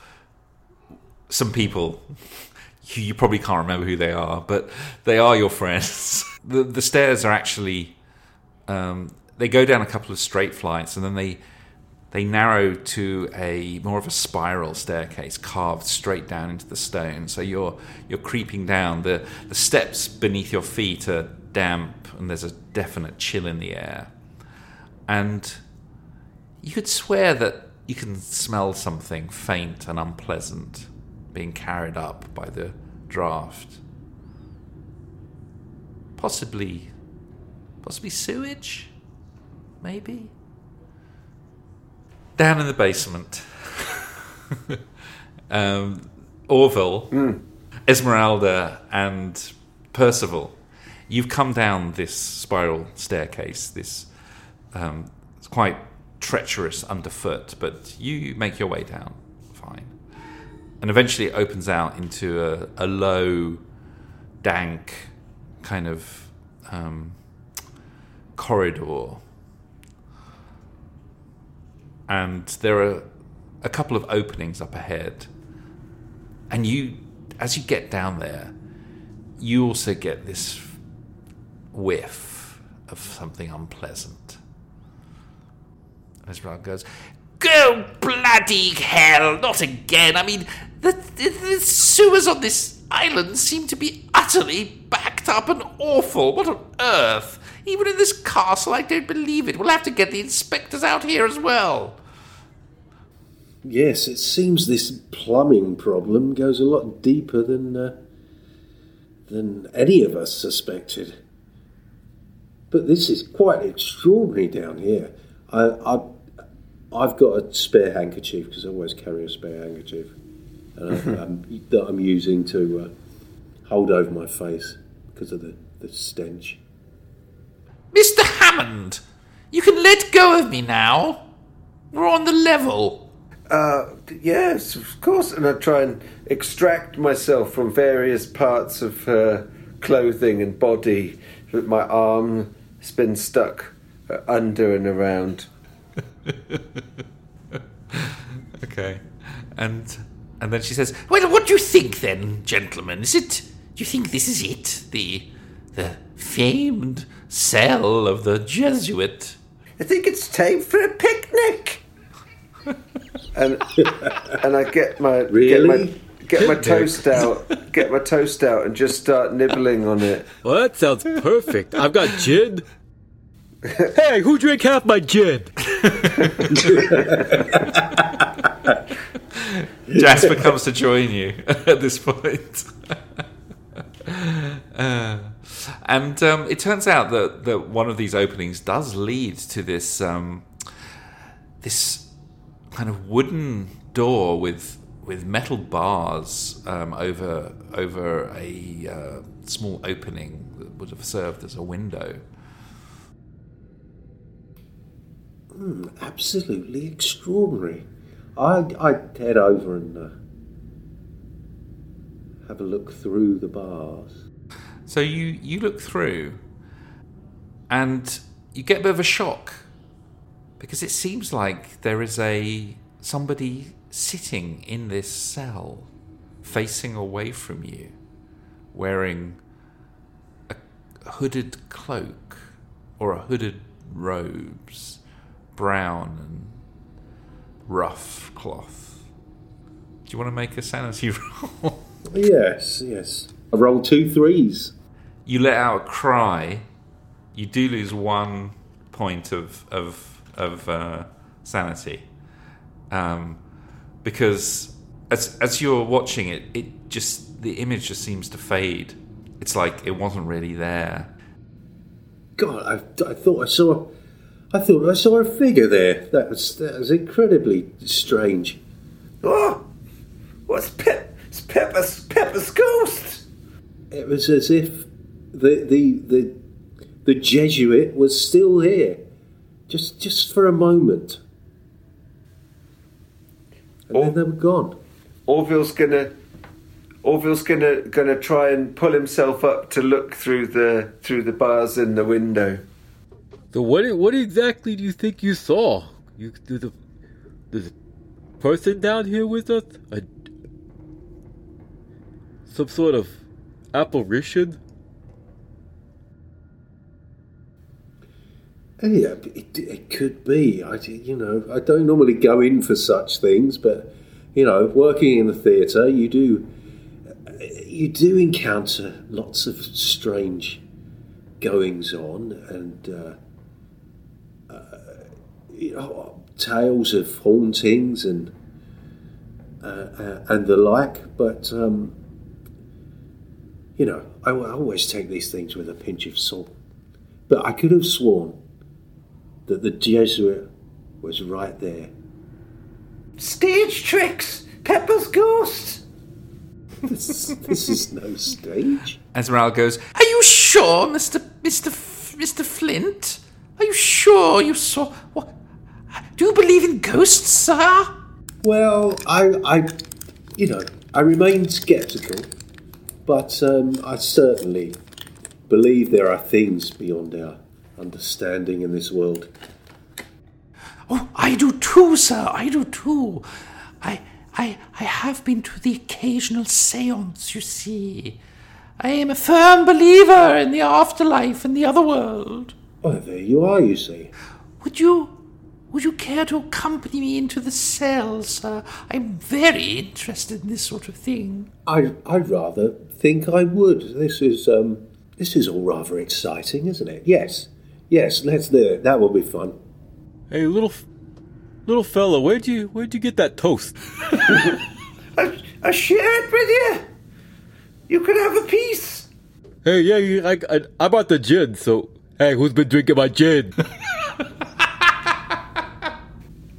some people. You, probably can't remember who they are, but they are your friends. [LAUGHS] the The stairs are actually um, they go down a couple of straight flights and then they they narrow to a more of a spiral staircase carved straight down into the stone so you're you're creeping down the the steps beneath your feet are damp and there's a definite chill in the air and you could swear that you can smell something faint and unpleasant being carried up by the draft. Possibly possibly sewage? Maybe? Down in the basement. [LAUGHS] Um, orville esmeralda and percival. You've come down this spiral staircase this um, it's quite treacherous underfoot but you make your way down and eventually it opens out into a, a low dank kind of um, corridor. And there are a couple of openings up ahead. And you as you get down there you also get this whiff of something unpleasant. As Esmeralda goes Go bloody hell! Not again. I mean, the, the, the sewers on this island seem to be utterly backed up and awful. What on earth? Even in this castle, I don't believe it. We'll have to get the inspectors out here as well. Yes, it seems this plumbing problem goes a lot deeper than uh, than any of us suspected. But this is quite extraordinary down here. I, I I've got a spare handkerchief because I always carry a spare handkerchief, and I, um, that I'm using to uh, hold over my face because of the, the stench. Mr. Hammond, you can let go of me now. We're on the level. Uh, yes, of course. And I try and extract myself from various parts of her clothing and body. But my arm has been stuck uh, under and around. [LAUGHS] Okay. And And then she says, Well, what do you think then, gentlemen? Is it. Do you think this is it? The. the famed cell of the Jesuit? I think it's time for a picnic. [LAUGHS] and and I get my Really? get my get my toast out, get my toast out, and just start nibbling on it. Well, that sounds perfect. I've got gin. Hey, who drank half my gin? [LAUGHS] Jasper comes to join you [LAUGHS] at this point. [LAUGHS] Uh, and um, it turns out that, that one of these openings does lead to this um, this kind of wooden door with with metal bars um, over over a uh, small opening that would have served as a window. Absolutely extraordinary. I'd, I'd head over and uh, have a look through the bars. So you you look through, and you get a bit of a shock because it seems like there is a somebody sitting in this cell, facing away from you, wearing a hooded cloak or a hooded robes, brown and rough cloth. Do you want to make a sanity [LAUGHS] roll? Yes, yes. I rolled two threes. you let out a cry, you do lose one point of of of uh, sanity, um, because as as you're watching it, it just the image just seems to fade. It's like it wasn't really there. God, I, I thought I saw, I thought I saw a figure there. That was that was incredibly strange. Oh, what's Pep? It's Pepper's Pepper's ghost. It was as if the the the the Jesuit was still here, just just for a moment, and Oh. then they were gone. Orville's gonna Orville's gonna gonna try and pull himself up to look through the through the bars in the window. So what? What exactly do you think you saw? You there's a person down here with us. A, some sort of apparition. Yeah, it, it could be. I, you know, I don't normally go in for such things, but you know, working in the theatre, you do you do encounter lots of strange goings on and uh, you know, tales of hauntings and uh, uh, and the like. But um, you know, I, I always take these things with a pinch of salt. But I could have sworn that the Jesuit was right there. Stage tricks! Pepper's ghost! This, this is no stage. Esmeralda goes, Are you sure, Mr. Mr. Mr. Flint? Are you sure you saw. What? Do you believe in ghosts, sir? Well, I, I, you know, I remain sceptical, but um, I certainly believe there are things beyond our understanding in this world. Oh, I do too, sir. I do too. I, I, I have been to the occasional seance, you see. I am a firm believer in the afterlife and the other world. Oh, there you are, you see. Would you, Would you care to accompany me into the cell, sir? I'm very interested in this sort of thing. I I rather think I would. This is um this is all rather exciting, isn't it? Yes, yes. Let's do it. That will be fun. Hey, little, f- little fella, where'd you where'd you get that toast? I, I shared with you. You could have a piece. Hey, yeah, I, I I bought the gin. So, hey, who's been drinking my gin? [LAUGHS]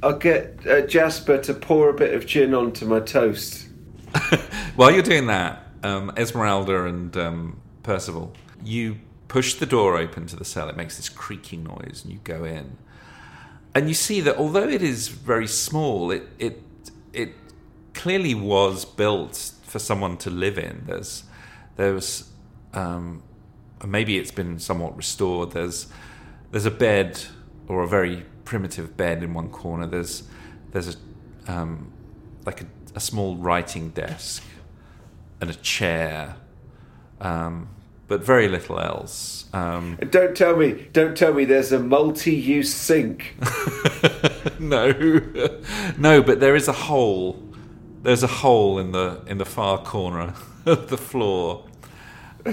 I'll get uh, Jasper to pour a bit of gin onto my toast. [LAUGHS] While you're doing that, um, Esmeralda and um, Percival, you push the door open to the cell. It makes this creaking noise, and you go in, and you see that although it is very small, it it it clearly was built for someone to live in. There's there's um, maybe it's been somewhat restored. There's there's a bed or a very primitive bed in one corner. There's there's a um, like a, a small writing desk and a chair, um, but very little else. Um, don't tell me, don't tell me there's a multi-use sink. [LAUGHS] no, [LAUGHS] no, but there is a hole. There's a hole in the in the far corner [LAUGHS] of the floor,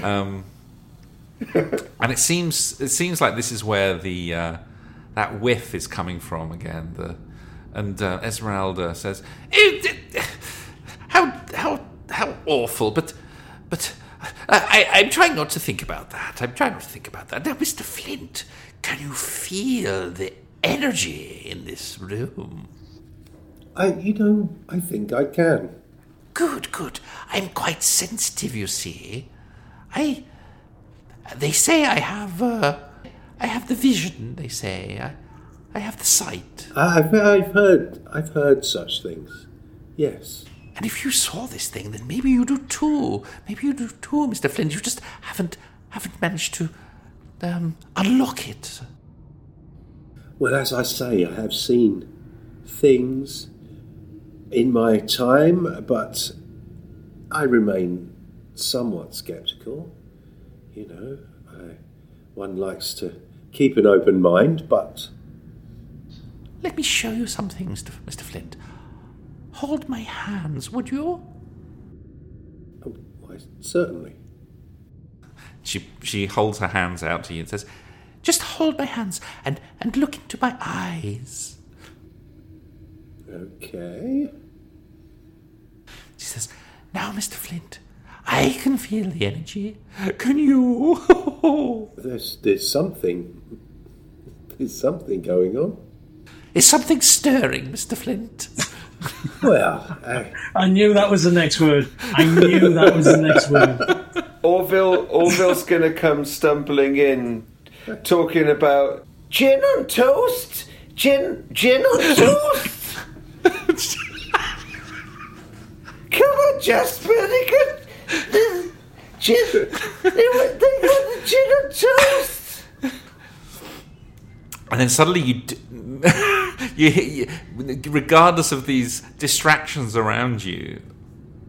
um, and it seems it seems like this is where the uh, that whiff is coming from again. The and uh, Esmeralda says, Eh, How how how awful! But but I, I, I'm trying not to think about that. I'm trying not to think about that. Now, Mister Flint, can you feel the energy in this room? I you know I think I can. Good, good. I'm quite sensitive, you see. I. They say I have. Uh, I have the vision. They say I, I have the sight. I've I've heard I've heard such things. Yes. And if you saw this thing, then maybe you do too. Maybe you do too, Mister Flint. You just haven't haven't managed to um, unlock it. Well, as I say, I have seen things in my time, but I remain somewhat sceptical. You know, I, one likes to keep an open mind, but Let me show you something, Mister Mister Flint. Hold my hands, would you? oh, why, certainly. she she holds her hands out to you and says, Just hold my hands and and look into my eyes. Okay. She says, Now, Mr. Flint, I can feel the energy. Can you? [LAUGHS] There's there's something. There's something going on. Is something stirring, Mr. Flint? [LAUGHS] Well, I, I knew that was the next word. I knew that was the next word. Orville, Orville's gonna come stumbling in, talking about Gin on toast. Gin, gin on toast. [LAUGHS] Come on, Jasper. They got the gin. They, got the gin toast. and then suddenly you, d- [LAUGHS] you, you, regardless of these distractions around you,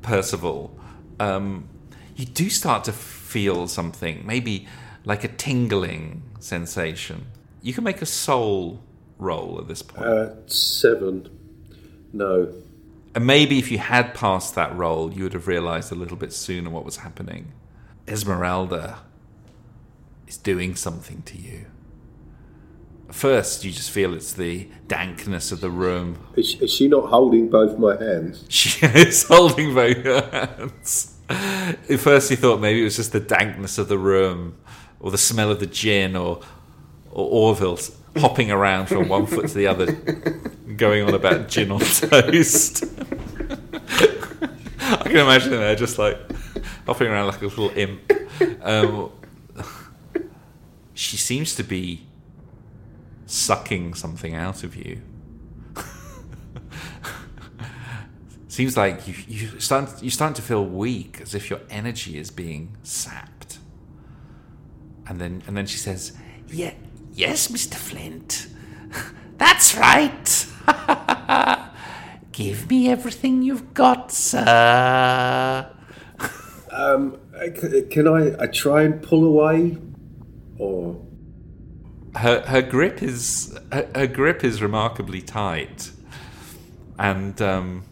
Percival, um, you do start to feel something, maybe like a tingling sensation. You can make a soul roll at this point. uh, seven. No. And maybe if you had passed that role, you would have realized a little bit sooner what was happening. Esmeralda is doing something to you. First, you just feel it's the dankness of the room. Is, is she not holding both my hands? [LAUGHS] She is holding both her hands. At first, you thought maybe it was just the dankness of the room, or the smell of the gin, or or Orville hopping around from one foot to the other, going on about gin on [LAUGHS] toast. I can imagine her just like hopping around like a little imp. Um, she seems to be sucking something out of you. [LAUGHS] Seems like you you start you starting to feel weak, as if your energy is being sapped. And then and then she says, Yeah, yes, Mr. Flint. That's right. [LAUGHS] Give me everything you've got, sir. Um, can I, I try and pull away, or her her grip is her, her grip is remarkably tight, and um,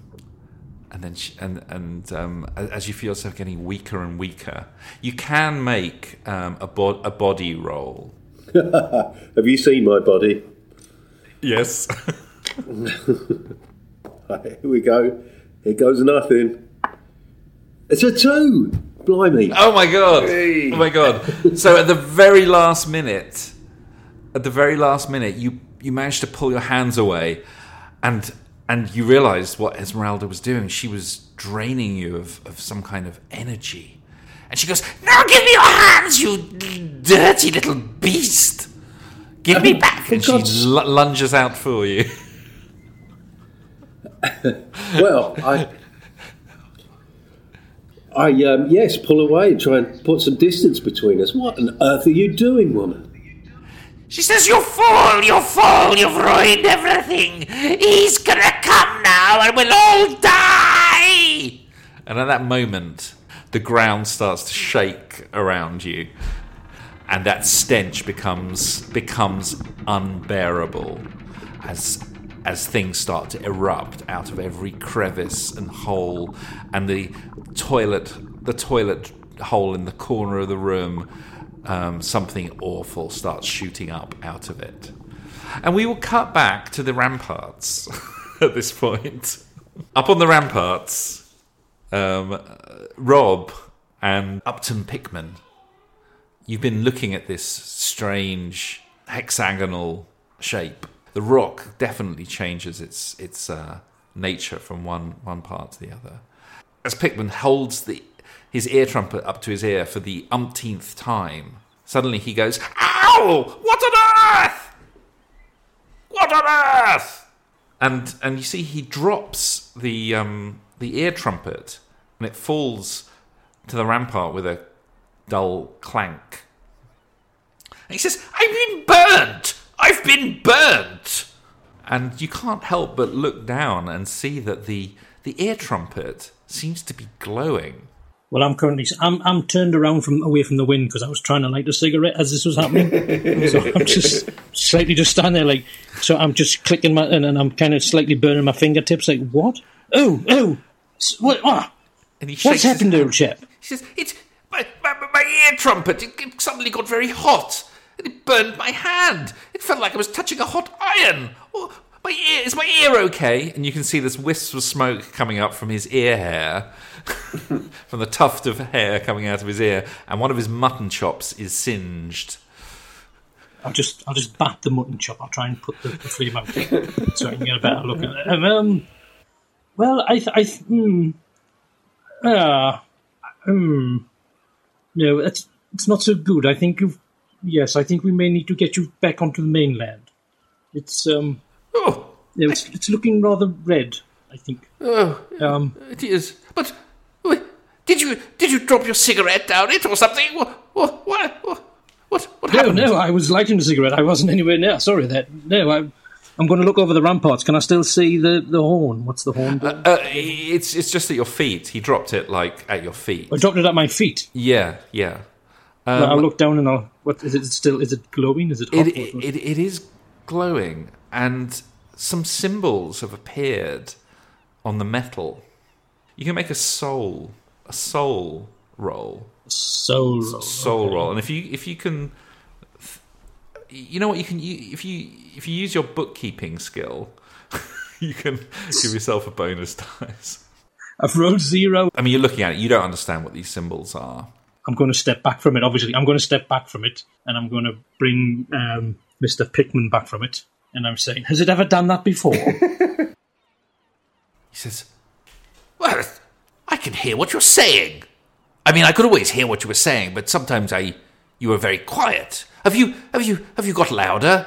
and then she, and and um, as you feel yourself getting weaker and weaker, you can make um, a bo- a body roll. [LAUGHS] Have you seen my body? Yes. [LAUGHS] [LAUGHS] Right, here we go. Here goes nothing. It's a two. Blimey. Oh my god! Oh my god! So at the very last minute, at the very last minute, you you managed to pull your hands away, and and you realised what Esmeralda was doing. She was draining you of, of some kind of energy, and she goes, Now give me your hands, you dirty little beast. Give me back. and she l- lunges out for you. [LAUGHS] Well, I. I, um, yes, pull away and try and put some distance between us. What on earth are you doing, woman? She says, You fool, you fool, you've ruined everything. He's gonna come now and we'll all die. And at that moment, the ground starts to shake around you, and that stench becomes becomes unbearable as as things start to erupt out of every crevice and hole, and the toilet the toilet hole in the corner of the room. Um, something awful starts shooting up out of it. And we will cut back to the ramparts [LAUGHS] at this point. Up on the ramparts, um, Rob and Upton Pickman, you've been looking at this strange hexagonal shape. The rock definitely changes its its uh, nature from one one part to the other. As Pickman holds the his ear trumpet up to his ear for the umpteenth time, suddenly he goes, "Ow! What on earth? What on earth?" and and you see he drops the um, the ear trumpet and it falls to the rampart with a dull clank. And he says, I've been burnt. I've been burnt. And you can't help but look down and see that the the ear trumpet seems to be glowing. Well, I'm currently I'm I'm turned around from away from the wind because I was trying to light a cigarette as this was happening. so [LAUGHS] I'm just slightly just standing there like so. I'm just clicking my and, and I'm kind of slightly burning my fingertips. Like what? Oh oh, what? ah, And he what's happened, hand. old chap? He says, It's my, my, my ear trumpet. It, it suddenly got very hot. And it burned my hand. It felt like I was touching a hot iron. Oh, my ear, is my ear okay? And you can see this wisp of smoke coming up from his ear hair, [LAUGHS] from the tuft of hair coming out of his ear, and one of his mutton chops is singed. I'll just I'll just bat the mutton chop. I'll try and put the, the flame out [LAUGHS] so I can get a better look at it. Um, um, well, I th- I th- hmm. Ah, hmm. No, it's it's not so good. I think you. Yes, I think we may need to get you back onto the mainland. It's um. Oh, Yeah, it's it's looking rather red. I think. oh, Um. it is. But did you did you drop your cigarette down it or something? What what what what what, what No, happened? no, I was lighting a cigarette. I wasn't anywhere near. Sorry, that no. I, I'm going to look over the ramparts. Can I still see the, the horn? What's the horn? doing? Uh, it's it's just at your feet. He dropped it like at your feet. I dropped it at my feet. Yeah, yeah. Um, I'll look down and I'll. What is it? Still? Is it glowing? Is it hot? It, it, it is glowing, and some symbols have appeared on the metal. You can make a soul, a soul roll, soul. soul roll, and if you if you can, you know what you can u- if you if you use your bookkeeping skill, [LAUGHS] you can give yourself a bonus dice. I've rolled zero. I mean, you're looking at it, you don't understand what these symbols are. I'm going to step back from it. Obviously, I'm going to step back from it, and I'm going to bring um, Mr. Pickman back from it. And I'm saying, has it ever done that before? [LAUGHS] He says, Well, I can hear what you're saying. I mean, I could always hear what you were saying, but sometimes I, you were very quiet. Have you, have you, have you got louder?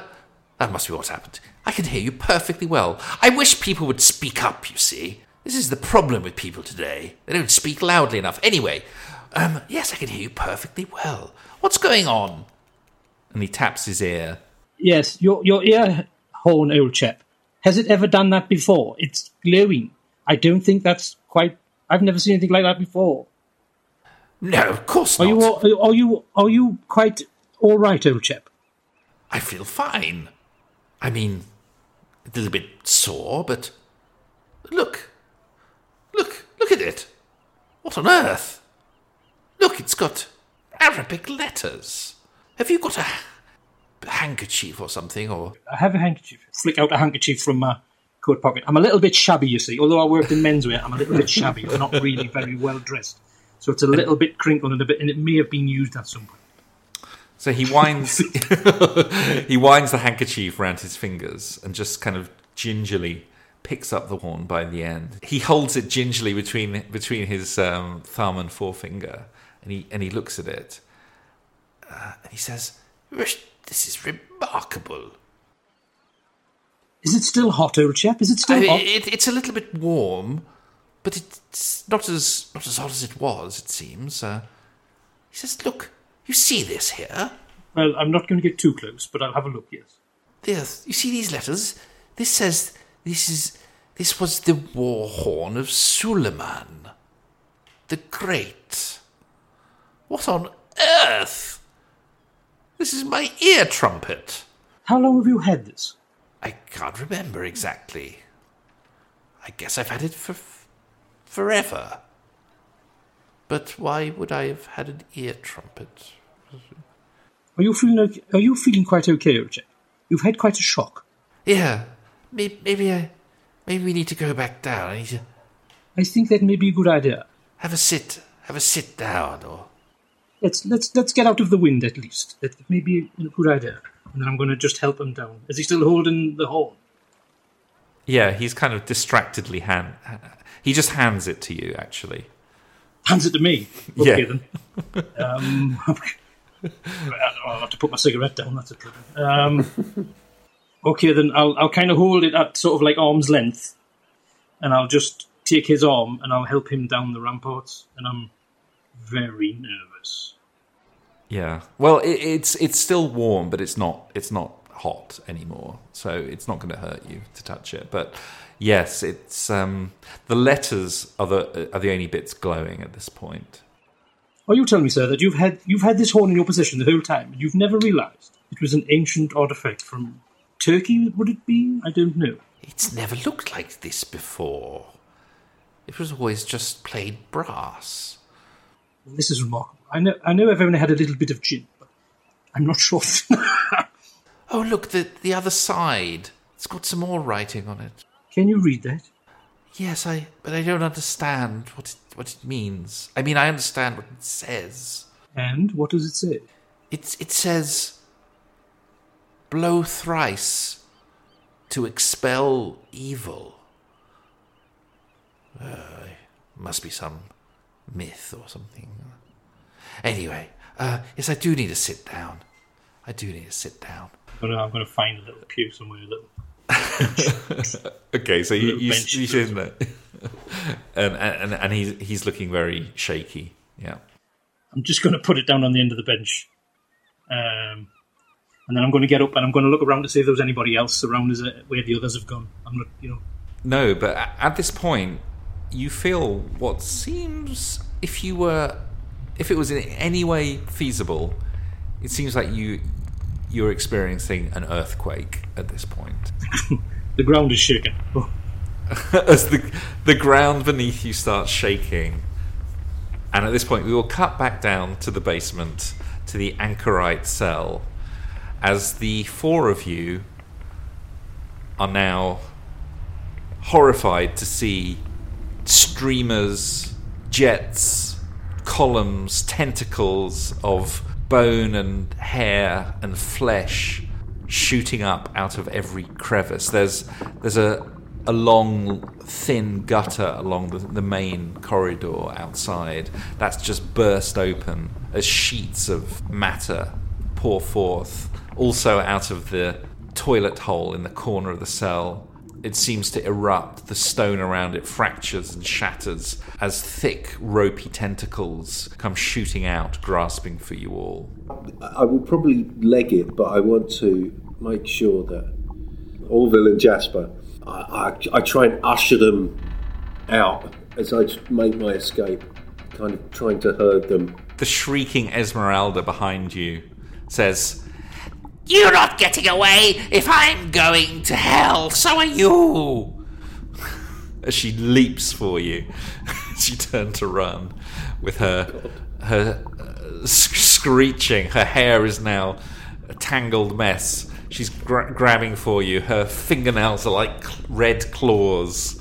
That must be what's happened. I can hear you perfectly well. I wish people would speak up. You see, this is the problem with people today. They don't speak loudly enough. Anyway, um, yes, I can hear you perfectly well. What's going on? and he taps his ear. yes, your your ear horn, old chap. Has it ever done that before? It's glowing. I don't think that's quite. I've never seen anything like that before. No, of course not. Are you are you are you quite all right, old chap? I feel fine. I mean, it is a little bit sore, but look, look, look at it. What on earth? Look, it's got Arabic letters. Have you got a handkerchief or something, or I have a handkerchief. Flick out a handkerchief from my coat pocket. I'm a little bit shabby, you see. Although I worked in menswear, I'm a little bit shabby. I'm not really very well dressed. So it's a little bit crinkled and a bit, and it may have been used at some point. So he winds [LAUGHS] he winds the handkerchief around his fingers and just kind of gingerly picks up the horn by the end. He holds it gingerly between between his um, thumb and forefinger, and he and he looks at it, uh, and he says, this is remarkable. Is it still hot, old chap? Is it still mean, hot? it, it's a little bit warm, but it's not as not as hot as it was. It seems. Uh, he says, "Look, you see this here? Well, I'm not going to get too close, but I'll have a look. Yes. Yes, you see these letters? This says this is this was the war horn of Suleiman, the Great. What on earth? This is my ear trumpet. How long have you had this? I can't remember exactly. I guess I've had it for f- forever. But why would I have had an ear trumpet? Are you feeling? Okay? Are you feeling quite okay, old chap? You've had quite a shock. Yeah, maybe, maybe I, maybe we need to go back down. I need to I think that may be a good idea. have a sit, have a sit down, or Let's let's let's get out of the wind at least. That may be a good idea. And then I'm going to just help him down. Is he still holding the horn? "Yeah." He's kind of distractedly hand. He just hands it to you, actually. Hands it to me. Okay Yeah. then. [LAUGHS] Um, [LAUGHS] [LAUGHS] I'll have to put my cigarette down. That's a problem. Um, okay, then I'll I'll kind of hold it at sort of like arm's length, and I'll just take his arm and I'll help him down the ramparts. And I'm very nervous. Yeah. Well, it, it's it's still warm, but it's not it's not hot anymore. So it's not going to hurt you to touch it. But yes, it's um, the letters are the are the only bits glowing at this point. Are you telling me, sir, that you've had you've had this horn in your possession the whole time, and you've never realised it was an ancient artifact from Turkey? Would it be? I don't know. it's never looked like this before. It was always just plain brass. This is remarkable. I know I know I've only had a little bit of gin, but I'm not sure. [LAUGHS] Oh, look, the the other side. It's got some more writing on it. Can you read that? Yes, I. But I don't understand what it, what it means. I mean, I understand what it says. And what does it say? It's it says. Blow thrice, to expel evil. Uh, must be some myth or something. Anyway, uh, yes, I do need to sit down. I do need to sit down. I'm gonna, I'm gonna find a little pew somewhere. A little. [LAUGHS] Okay, so you you, you there, [LAUGHS] and and and he's he's looking very shaky. Yeah. I'm just gonna put it down on the end of the bench, um, and then I'm gonna get up and I'm gonna look around to see if there was anybody else around us uh, where the others have gone. I'm not, you know. No, but at this point, you feel what seems, if you were, if it was in any way feasible, it seems like you you're experiencing an earthquake at this point. [LAUGHS] The ground is shaking. Oh, [LAUGHS] As the the ground beneath you starts shaking, and at this point, we will cut back down to the basement to the anchorite cell, as the four of you are now horrified to see streamers, jets, columns, tentacles of bone and hair and flesh shooting up out of every crevice. There's there's a a long thin gutter along the, the main corridor outside that's just burst open as sheets of matter pour forth. Also out of the toilet hole in the corner of the cell it seems to erupt. The stone around it fractures and shatters as thick, ropey tentacles come shooting out, grasping for you all. I will probably leg it, but I want to make sure that Orville and Jasper, I, I, I try and usher them out as I make my escape, kind of trying to herd them. The shrieking Esmeralda behind you says, You're not getting away. If I'm going to hell, so are you. As she leaps for you, [LAUGHS] she turned to run with her her uh, screeching. Her hair is now a tangled mess. She's gra- grabbing for you. Her fingernails are like cl- red claws.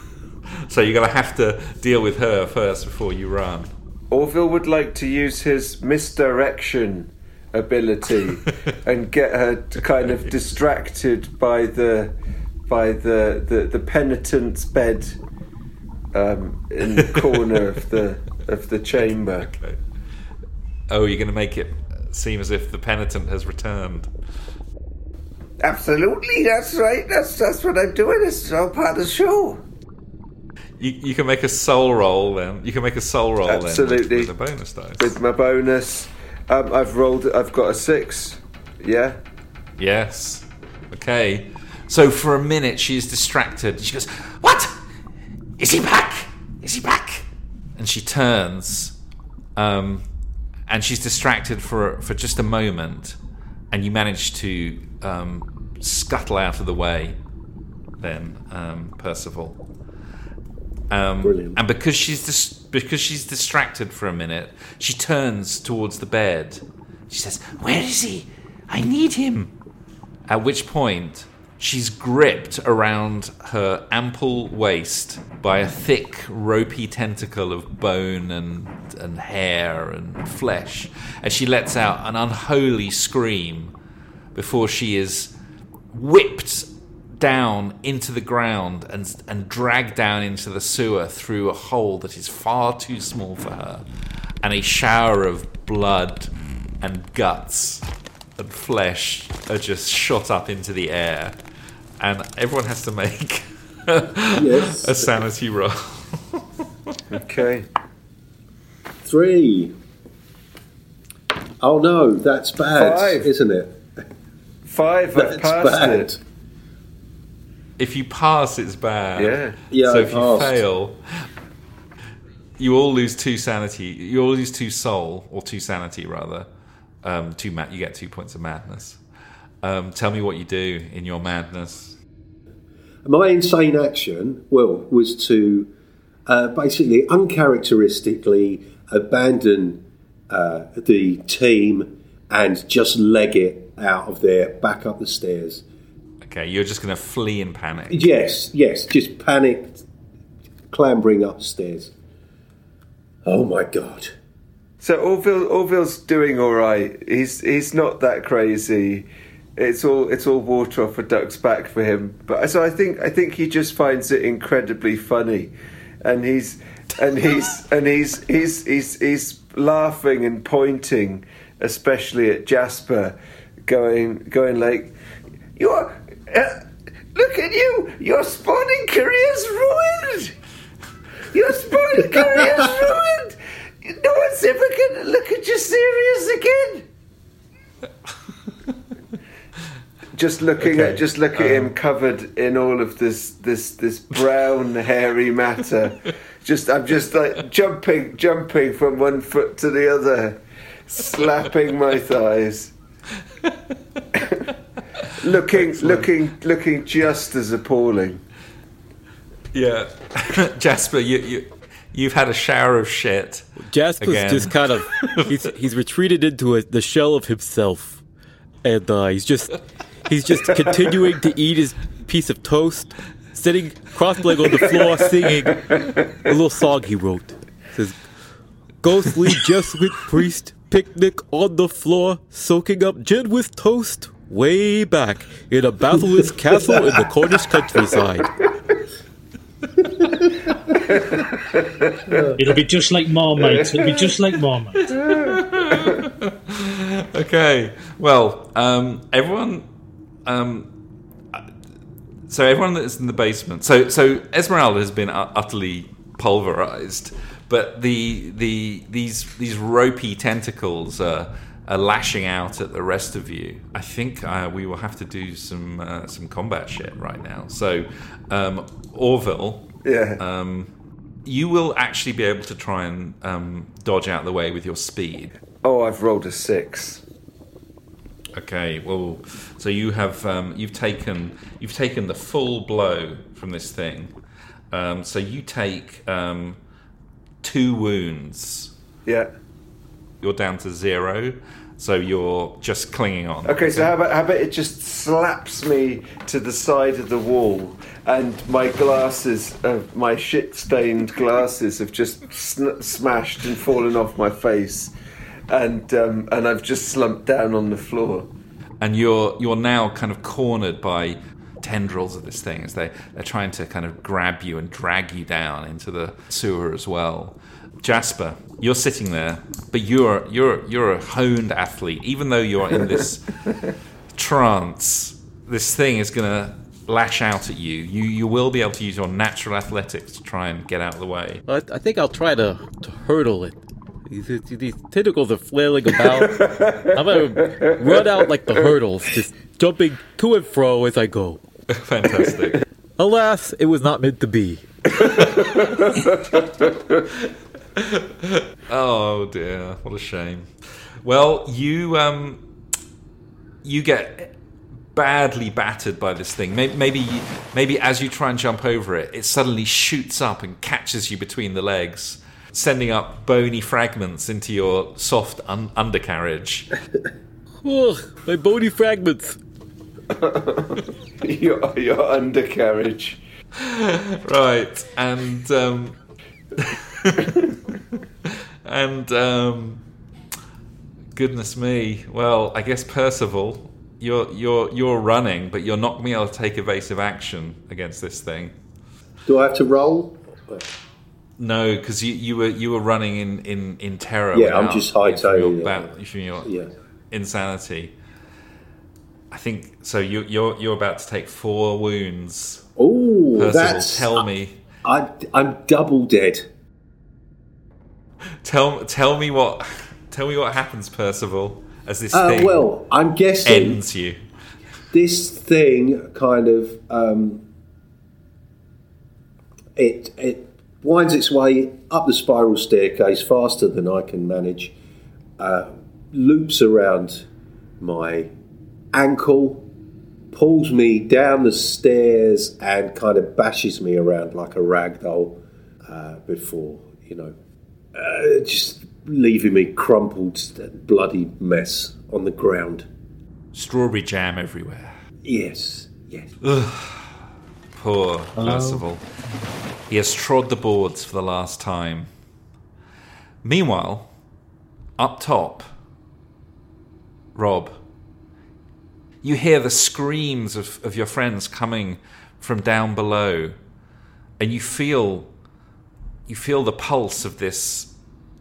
[LAUGHS] so you're gonna have to deal with her first before you run. Orville would like to use his misdirection ability [LAUGHS] and get her kind of distracted by the by the the, the penitent's bed um, in the corner of the of the chamber. [LAUGHS] Okay. Oh, you're gonna make it seem as if the penitent has returned. Absolutely, that's right. That's that's what I'm doing. It's all part of the show. You, you can make a soul roll then. You can make a soul roll Absolutely. then with, with a bonus dice. With my bonus, um, I've rolled. I've got a six. Yeah. Yes. Okay. So for a minute she's distracted. She goes, What? Is he back? Is he back? and she turns, um, and she's distracted for for just a moment, and you manage to um, scuttle out of the way. Then um, Percival. Um, Brilliant. And because she's dis- because she's distracted for a minute, she turns towards the bed. She says, Where is he? I need him. At which point, she's gripped around her ample waist by a thick, ropey tentacle of bone and, and hair and flesh, as she lets out an unholy scream before she is whipped down into the ground and, and dragged down into the sewer through a hole that is far too small for her, and a shower of blood and guts and flesh are just shot up into the air, and everyone has to make [LAUGHS] Yes. a sanity roll. [LAUGHS] Okay. Three. Oh no, that's bad, Five. isn't it? Five. I've That's passed bad. it. If you pass, it's bad. Yeah. Yeah, So I if you fail, you all lose two sanity. You all lose two soul or two sanity rather. Um, two ma- You get two points of madness. Um, tell me what you do in your madness. My insane action, well, was to uh, basically uncharacteristically abandon uh, the team and just leg it out of there, back up the stairs. Okay, you're just going to flee in panic. Yes, yes, just panicked, clambering upstairs. Oh my god. So Orville, Orville's doing all right. He's he's not that crazy. It's all it's all water off a duck's back for him. But so I think I think he just finds it incredibly funny, and he's and he's [LAUGHS] and he's he's he's he's laughing and pointing, especially at Jasper, going going like, "You're uh, look at you! Your sporting career's ruined. Your sporting career's [LAUGHS] ruined. No one's ever to look at you serious again." just looking Okay, at just look at him covered in all of this this this brown [LAUGHS] hairy matter. just I'm just like jumping jumping from one foot to the other, slapping my thighs. [LAUGHS] looking looking looking just as appalling. Yeah, [LAUGHS] Jasper, you you you've had a shower of shit. Jasper's Again. just kind of [LAUGHS] he's he's retreated into a, the shell of himself, and uh, he's just he's just continuing to eat his piece of toast, sitting cross-legged on the floor, singing a little song he wrote. It says, "Ghostly Jesuit priest picnic on the floor, soaking up gin with toast." Way back in a basilisk castle in the Cornish countryside. [LAUGHS] It'll be just like Marmite. It'll be just like Marmite. [LAUGHS] Okay, well, um, everyone. Um, so everyone that's in the basement. So so Esmeralda has been utterly pulverized, but the the these these ropey tentacles are, are lashing out at the rest of you. I think uh, we will have to do some uh, some combat shit right now. So um, Orville. Yeah. Um, you will actually be able to try and um, dodge out of the way with your speed. oh, I've rolled a six. Okay, well, so you have um, you've taken you've taken the full blow from this thing. Um, so you take um, two wounds. Yeah. You're down to zero. So you're just clinging on. Okay, so how about how about it just slaps me to the side of the wall, and my glasses, uh, my shit-stained glasses, have just sn- smashed and fallen off my face, and um, and I've just slumped down on the floor. and you're you're now kind of cornered by tendrils of this thing as they they're trying to kind of grab you and drag you down into the sewer as well. Jasper, you're sitting there, but you're you're you're a honed athlete. Even though you're in this [LAUGHS] trance, this thing is going to lash out at you. You you will be able to use your natural athletics to try and get out of the way. I, I think I'll try to, to hurdle it. These, these tentacles are flailing about. [LAUGHS] I'm gonna run out like the hurdles, just jumping to and fro as I go. [LAUGHS] Fantastic. Alas, it was not meant to be. [LAUGHS] Oh dear, what a shame. Well, you um, you get badly battered by this thing. Maybe, maybe, maybe as you try and jump over it, it suddenly shoots up and catches you between the legs, sending up bony fragments into your soft un- undercarriage. [LAUGHS] Ugh, my bony fragments. [LAUGHS] your your undercarriage. right, and um, and um, goodness me. Well, I guess Percival, you're you're you're running, but you're not going to be able to take evasive action against this thing. Do I have to roll? No, because you, you were you were running in in, in terror. Yeah, I'm just hightailing from your, it. from your Yeah. insanity. I think so. You, you're you're about to take four wounds. Oh, that's. tell me, I, I'm double dead. Tell tell me what tell me what happens, Percival, as this Uh, thing well, I'm guessing ends you. this thing kind of um, it it winds its way up the spiral staircase faster than I can manage, uh, loops around my ankle, pulls me down the stairs, and kind of bashes me around like a rag doll uh, before you know, uh, just leaving me crumpled, bloody mess on the ground. Strawberry jam everywhere. Yes, yes. Ugh. Poor Percival. He has trod the boards for the last time. Meanwhile, up top, Rob, you hear the screams of, of your friends coming from down below, and you feel you feel the pulse of this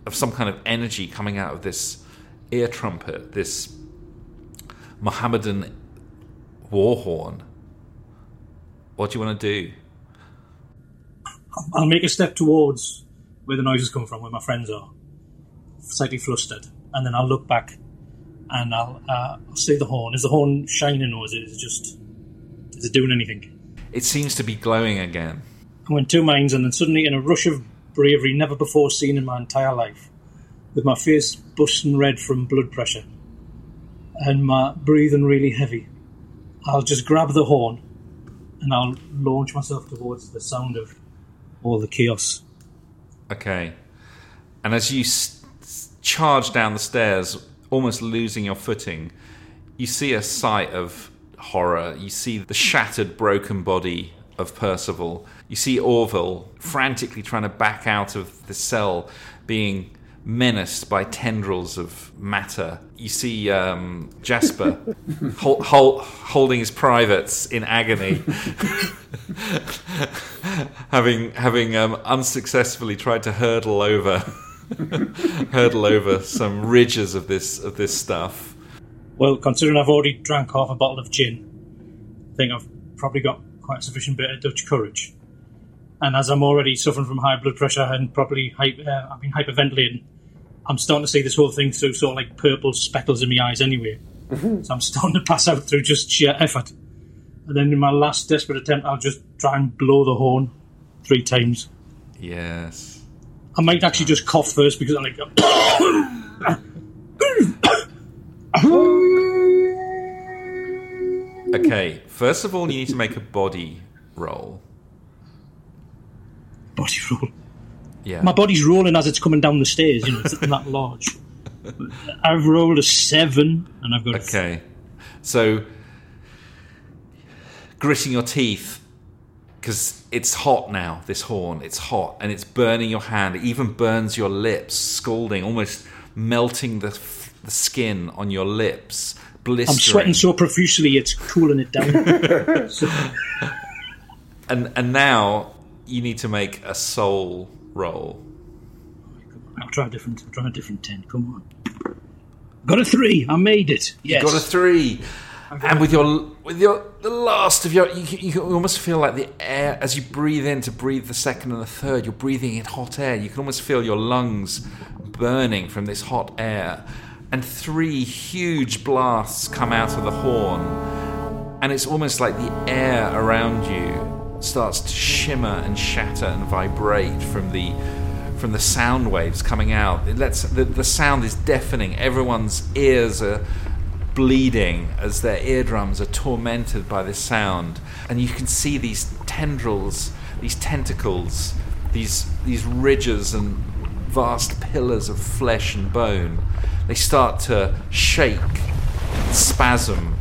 of some kind of energy coming out of this ear trumpet, this Mohammedan war horn. What do you want to do? I'll make a step towards where the noise noises come from, where my friends are, slightly flustered, and then I'll look back and I'll, uh, I'll see the horn. Is the horn shining or is it just is it doing anything? It seems to be glowing again. I went two minds, and then suddenly, in a rush of bravery never before seen in my entire life, with my face busting red from blood pressure and my breathing really heavy, I'll just grab the horn and I'll launch myself towards the sound of all the chaos. Okay. And as you charge down the stairs, almost losing your footing, you see a sight of horror. You see the shattered, broken body of Percival. You see Orville frantically trying to back out of the cell, being menaced by tendrils of matter. You see um, Jasper [LAUGHS] hol- hol- holding his privates in agony. [LAUGHS] having having um, unsuccessfully tried to hurdle over [LAUGHS] hurdle over some ridges of this of this stuff. Well, considering I've already drank half a bottle of gin, I think I've probably got quite a sufficient bit of Dutch courage. And as I'm already suffering from high blood pressure and probably hy- uh, I've been hyperventilating, I'm starting to see this whole thing through sort of like purple speckles in my eyes anyway. so I'm starting to pass out through just sheer effort. And then in my last desperate attempt, I'll just try and blow the horn three times. Yes. I might actually just cough first because I'm like, [COUGHS] Okay, first of all, you need to make a body roll. Body roll. Yeah. My body's rolling as it's coming down the stairs. You know, it's not that large. [LAUGHS] I've rolled a seven, and I've got a Okay. So, gritting your teeth, because it's hot now, this horn. It's hot, and it's burning your hand. It even burns your lips, scalding, almost melting the, f- the skin on your lips, blistering. I'm sweating so profusely it's cooling it down. [LAUGHS] [LAUGHS] And, and now you need to make a soul roll. I'll try a different. I'll try a different ten. Come on. Got a three. I made it. Yes. Got a three. And with your with your the last of your, you, you can almost feel like the air as you breathe in to breathe the second and the third. You're breathing in hot air. You can almost feel your lungs burning from this hot air, and three huge blasts come out of the horn, and it's almost like the air around you starts to shimmer and shatter and vibrate from the from the sound waves coming out. It lets the, the sound is deafening. Everyone's ears are bleeding as their eardrums are tormented by this sound, and you can see these tendrils, these tentacles, these these ridges and vast pillars of flesh and bone. They start to shake, spasm,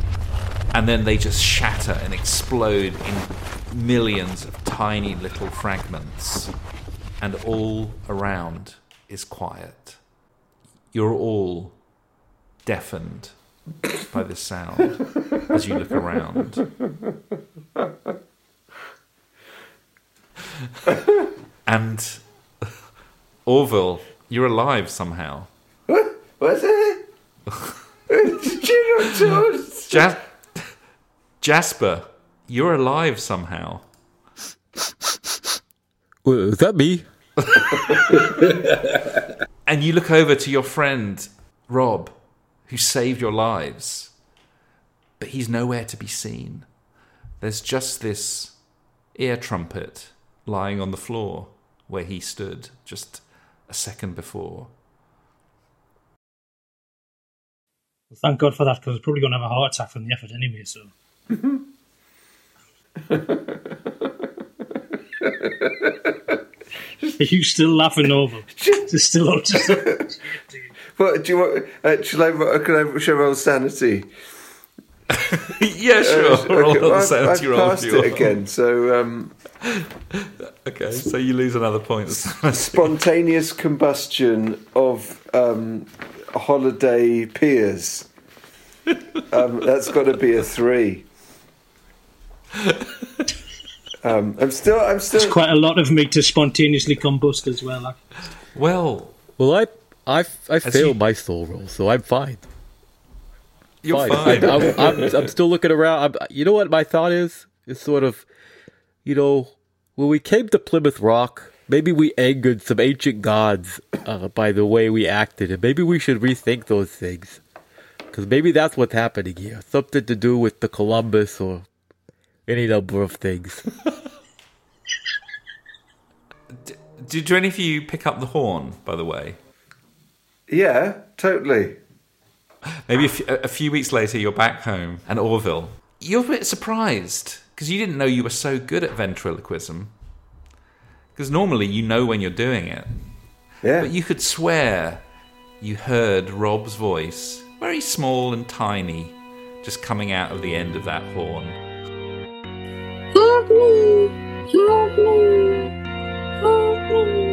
and then they just shatter and explode in millions of tiny little fragments. And all around is quiet. You're all deafened by the sound as you look around. and Orville, you're alive somehow. What? What's it? General Toast. Ja- Jasper, you're alive somehow. Well, is that me? [LAUGHS] And you look over to your friend, Rob, who saved your lives. But he's nowhere to be seen. There's just this ear trumpet lying on the floor where he stood just a second before. Thank God for that, because I was probably going to have a heart attack from the effort anyway. So. [LAUGHS] Are you still laughing over? [LAUGHS] Just still [LAUGHS] just, What do you want? Uh, shall I? ro- Can I show roll sanity? [LAUGHS] yeah, sure. Uh, Roll okay, well, I've, sanity I've roll passed you it want. again. So um, Okay, so you lose another point. spontaneous combustion of um, holiday peers. Um, that's got to be a three. [LAUGHS] Um, I'm still. I'm still. it's quite a lot of me to spontaneously combust as well. Like, well, Well, I I, I failed you- my soul roll, so I'm fine. you're fine. fine. I, am I'm, I'm still looking around. I'm, you know what my thought is? It's sort of, you know, when we came to Plymouth Rock, maybe we angered some ancient gods uh, by the way we acted, and maybe we should rethink those things. Because maybe that's what's happening here. Something to do with the Columbus or any number of things. [LAUGHS] Did any of you pick up the horn, by the way? Yeah, totally. Maybe a f- a few weeks later, you're back home and Orville. You're a bit surprised because you didn't know you were so good at ventriloquism. Because normally you know when you're doing it, Yeah. but you could swear you heard Rob's voice, very small and tiny, just coming out of the end of that horn. Help me! Help me! Help me!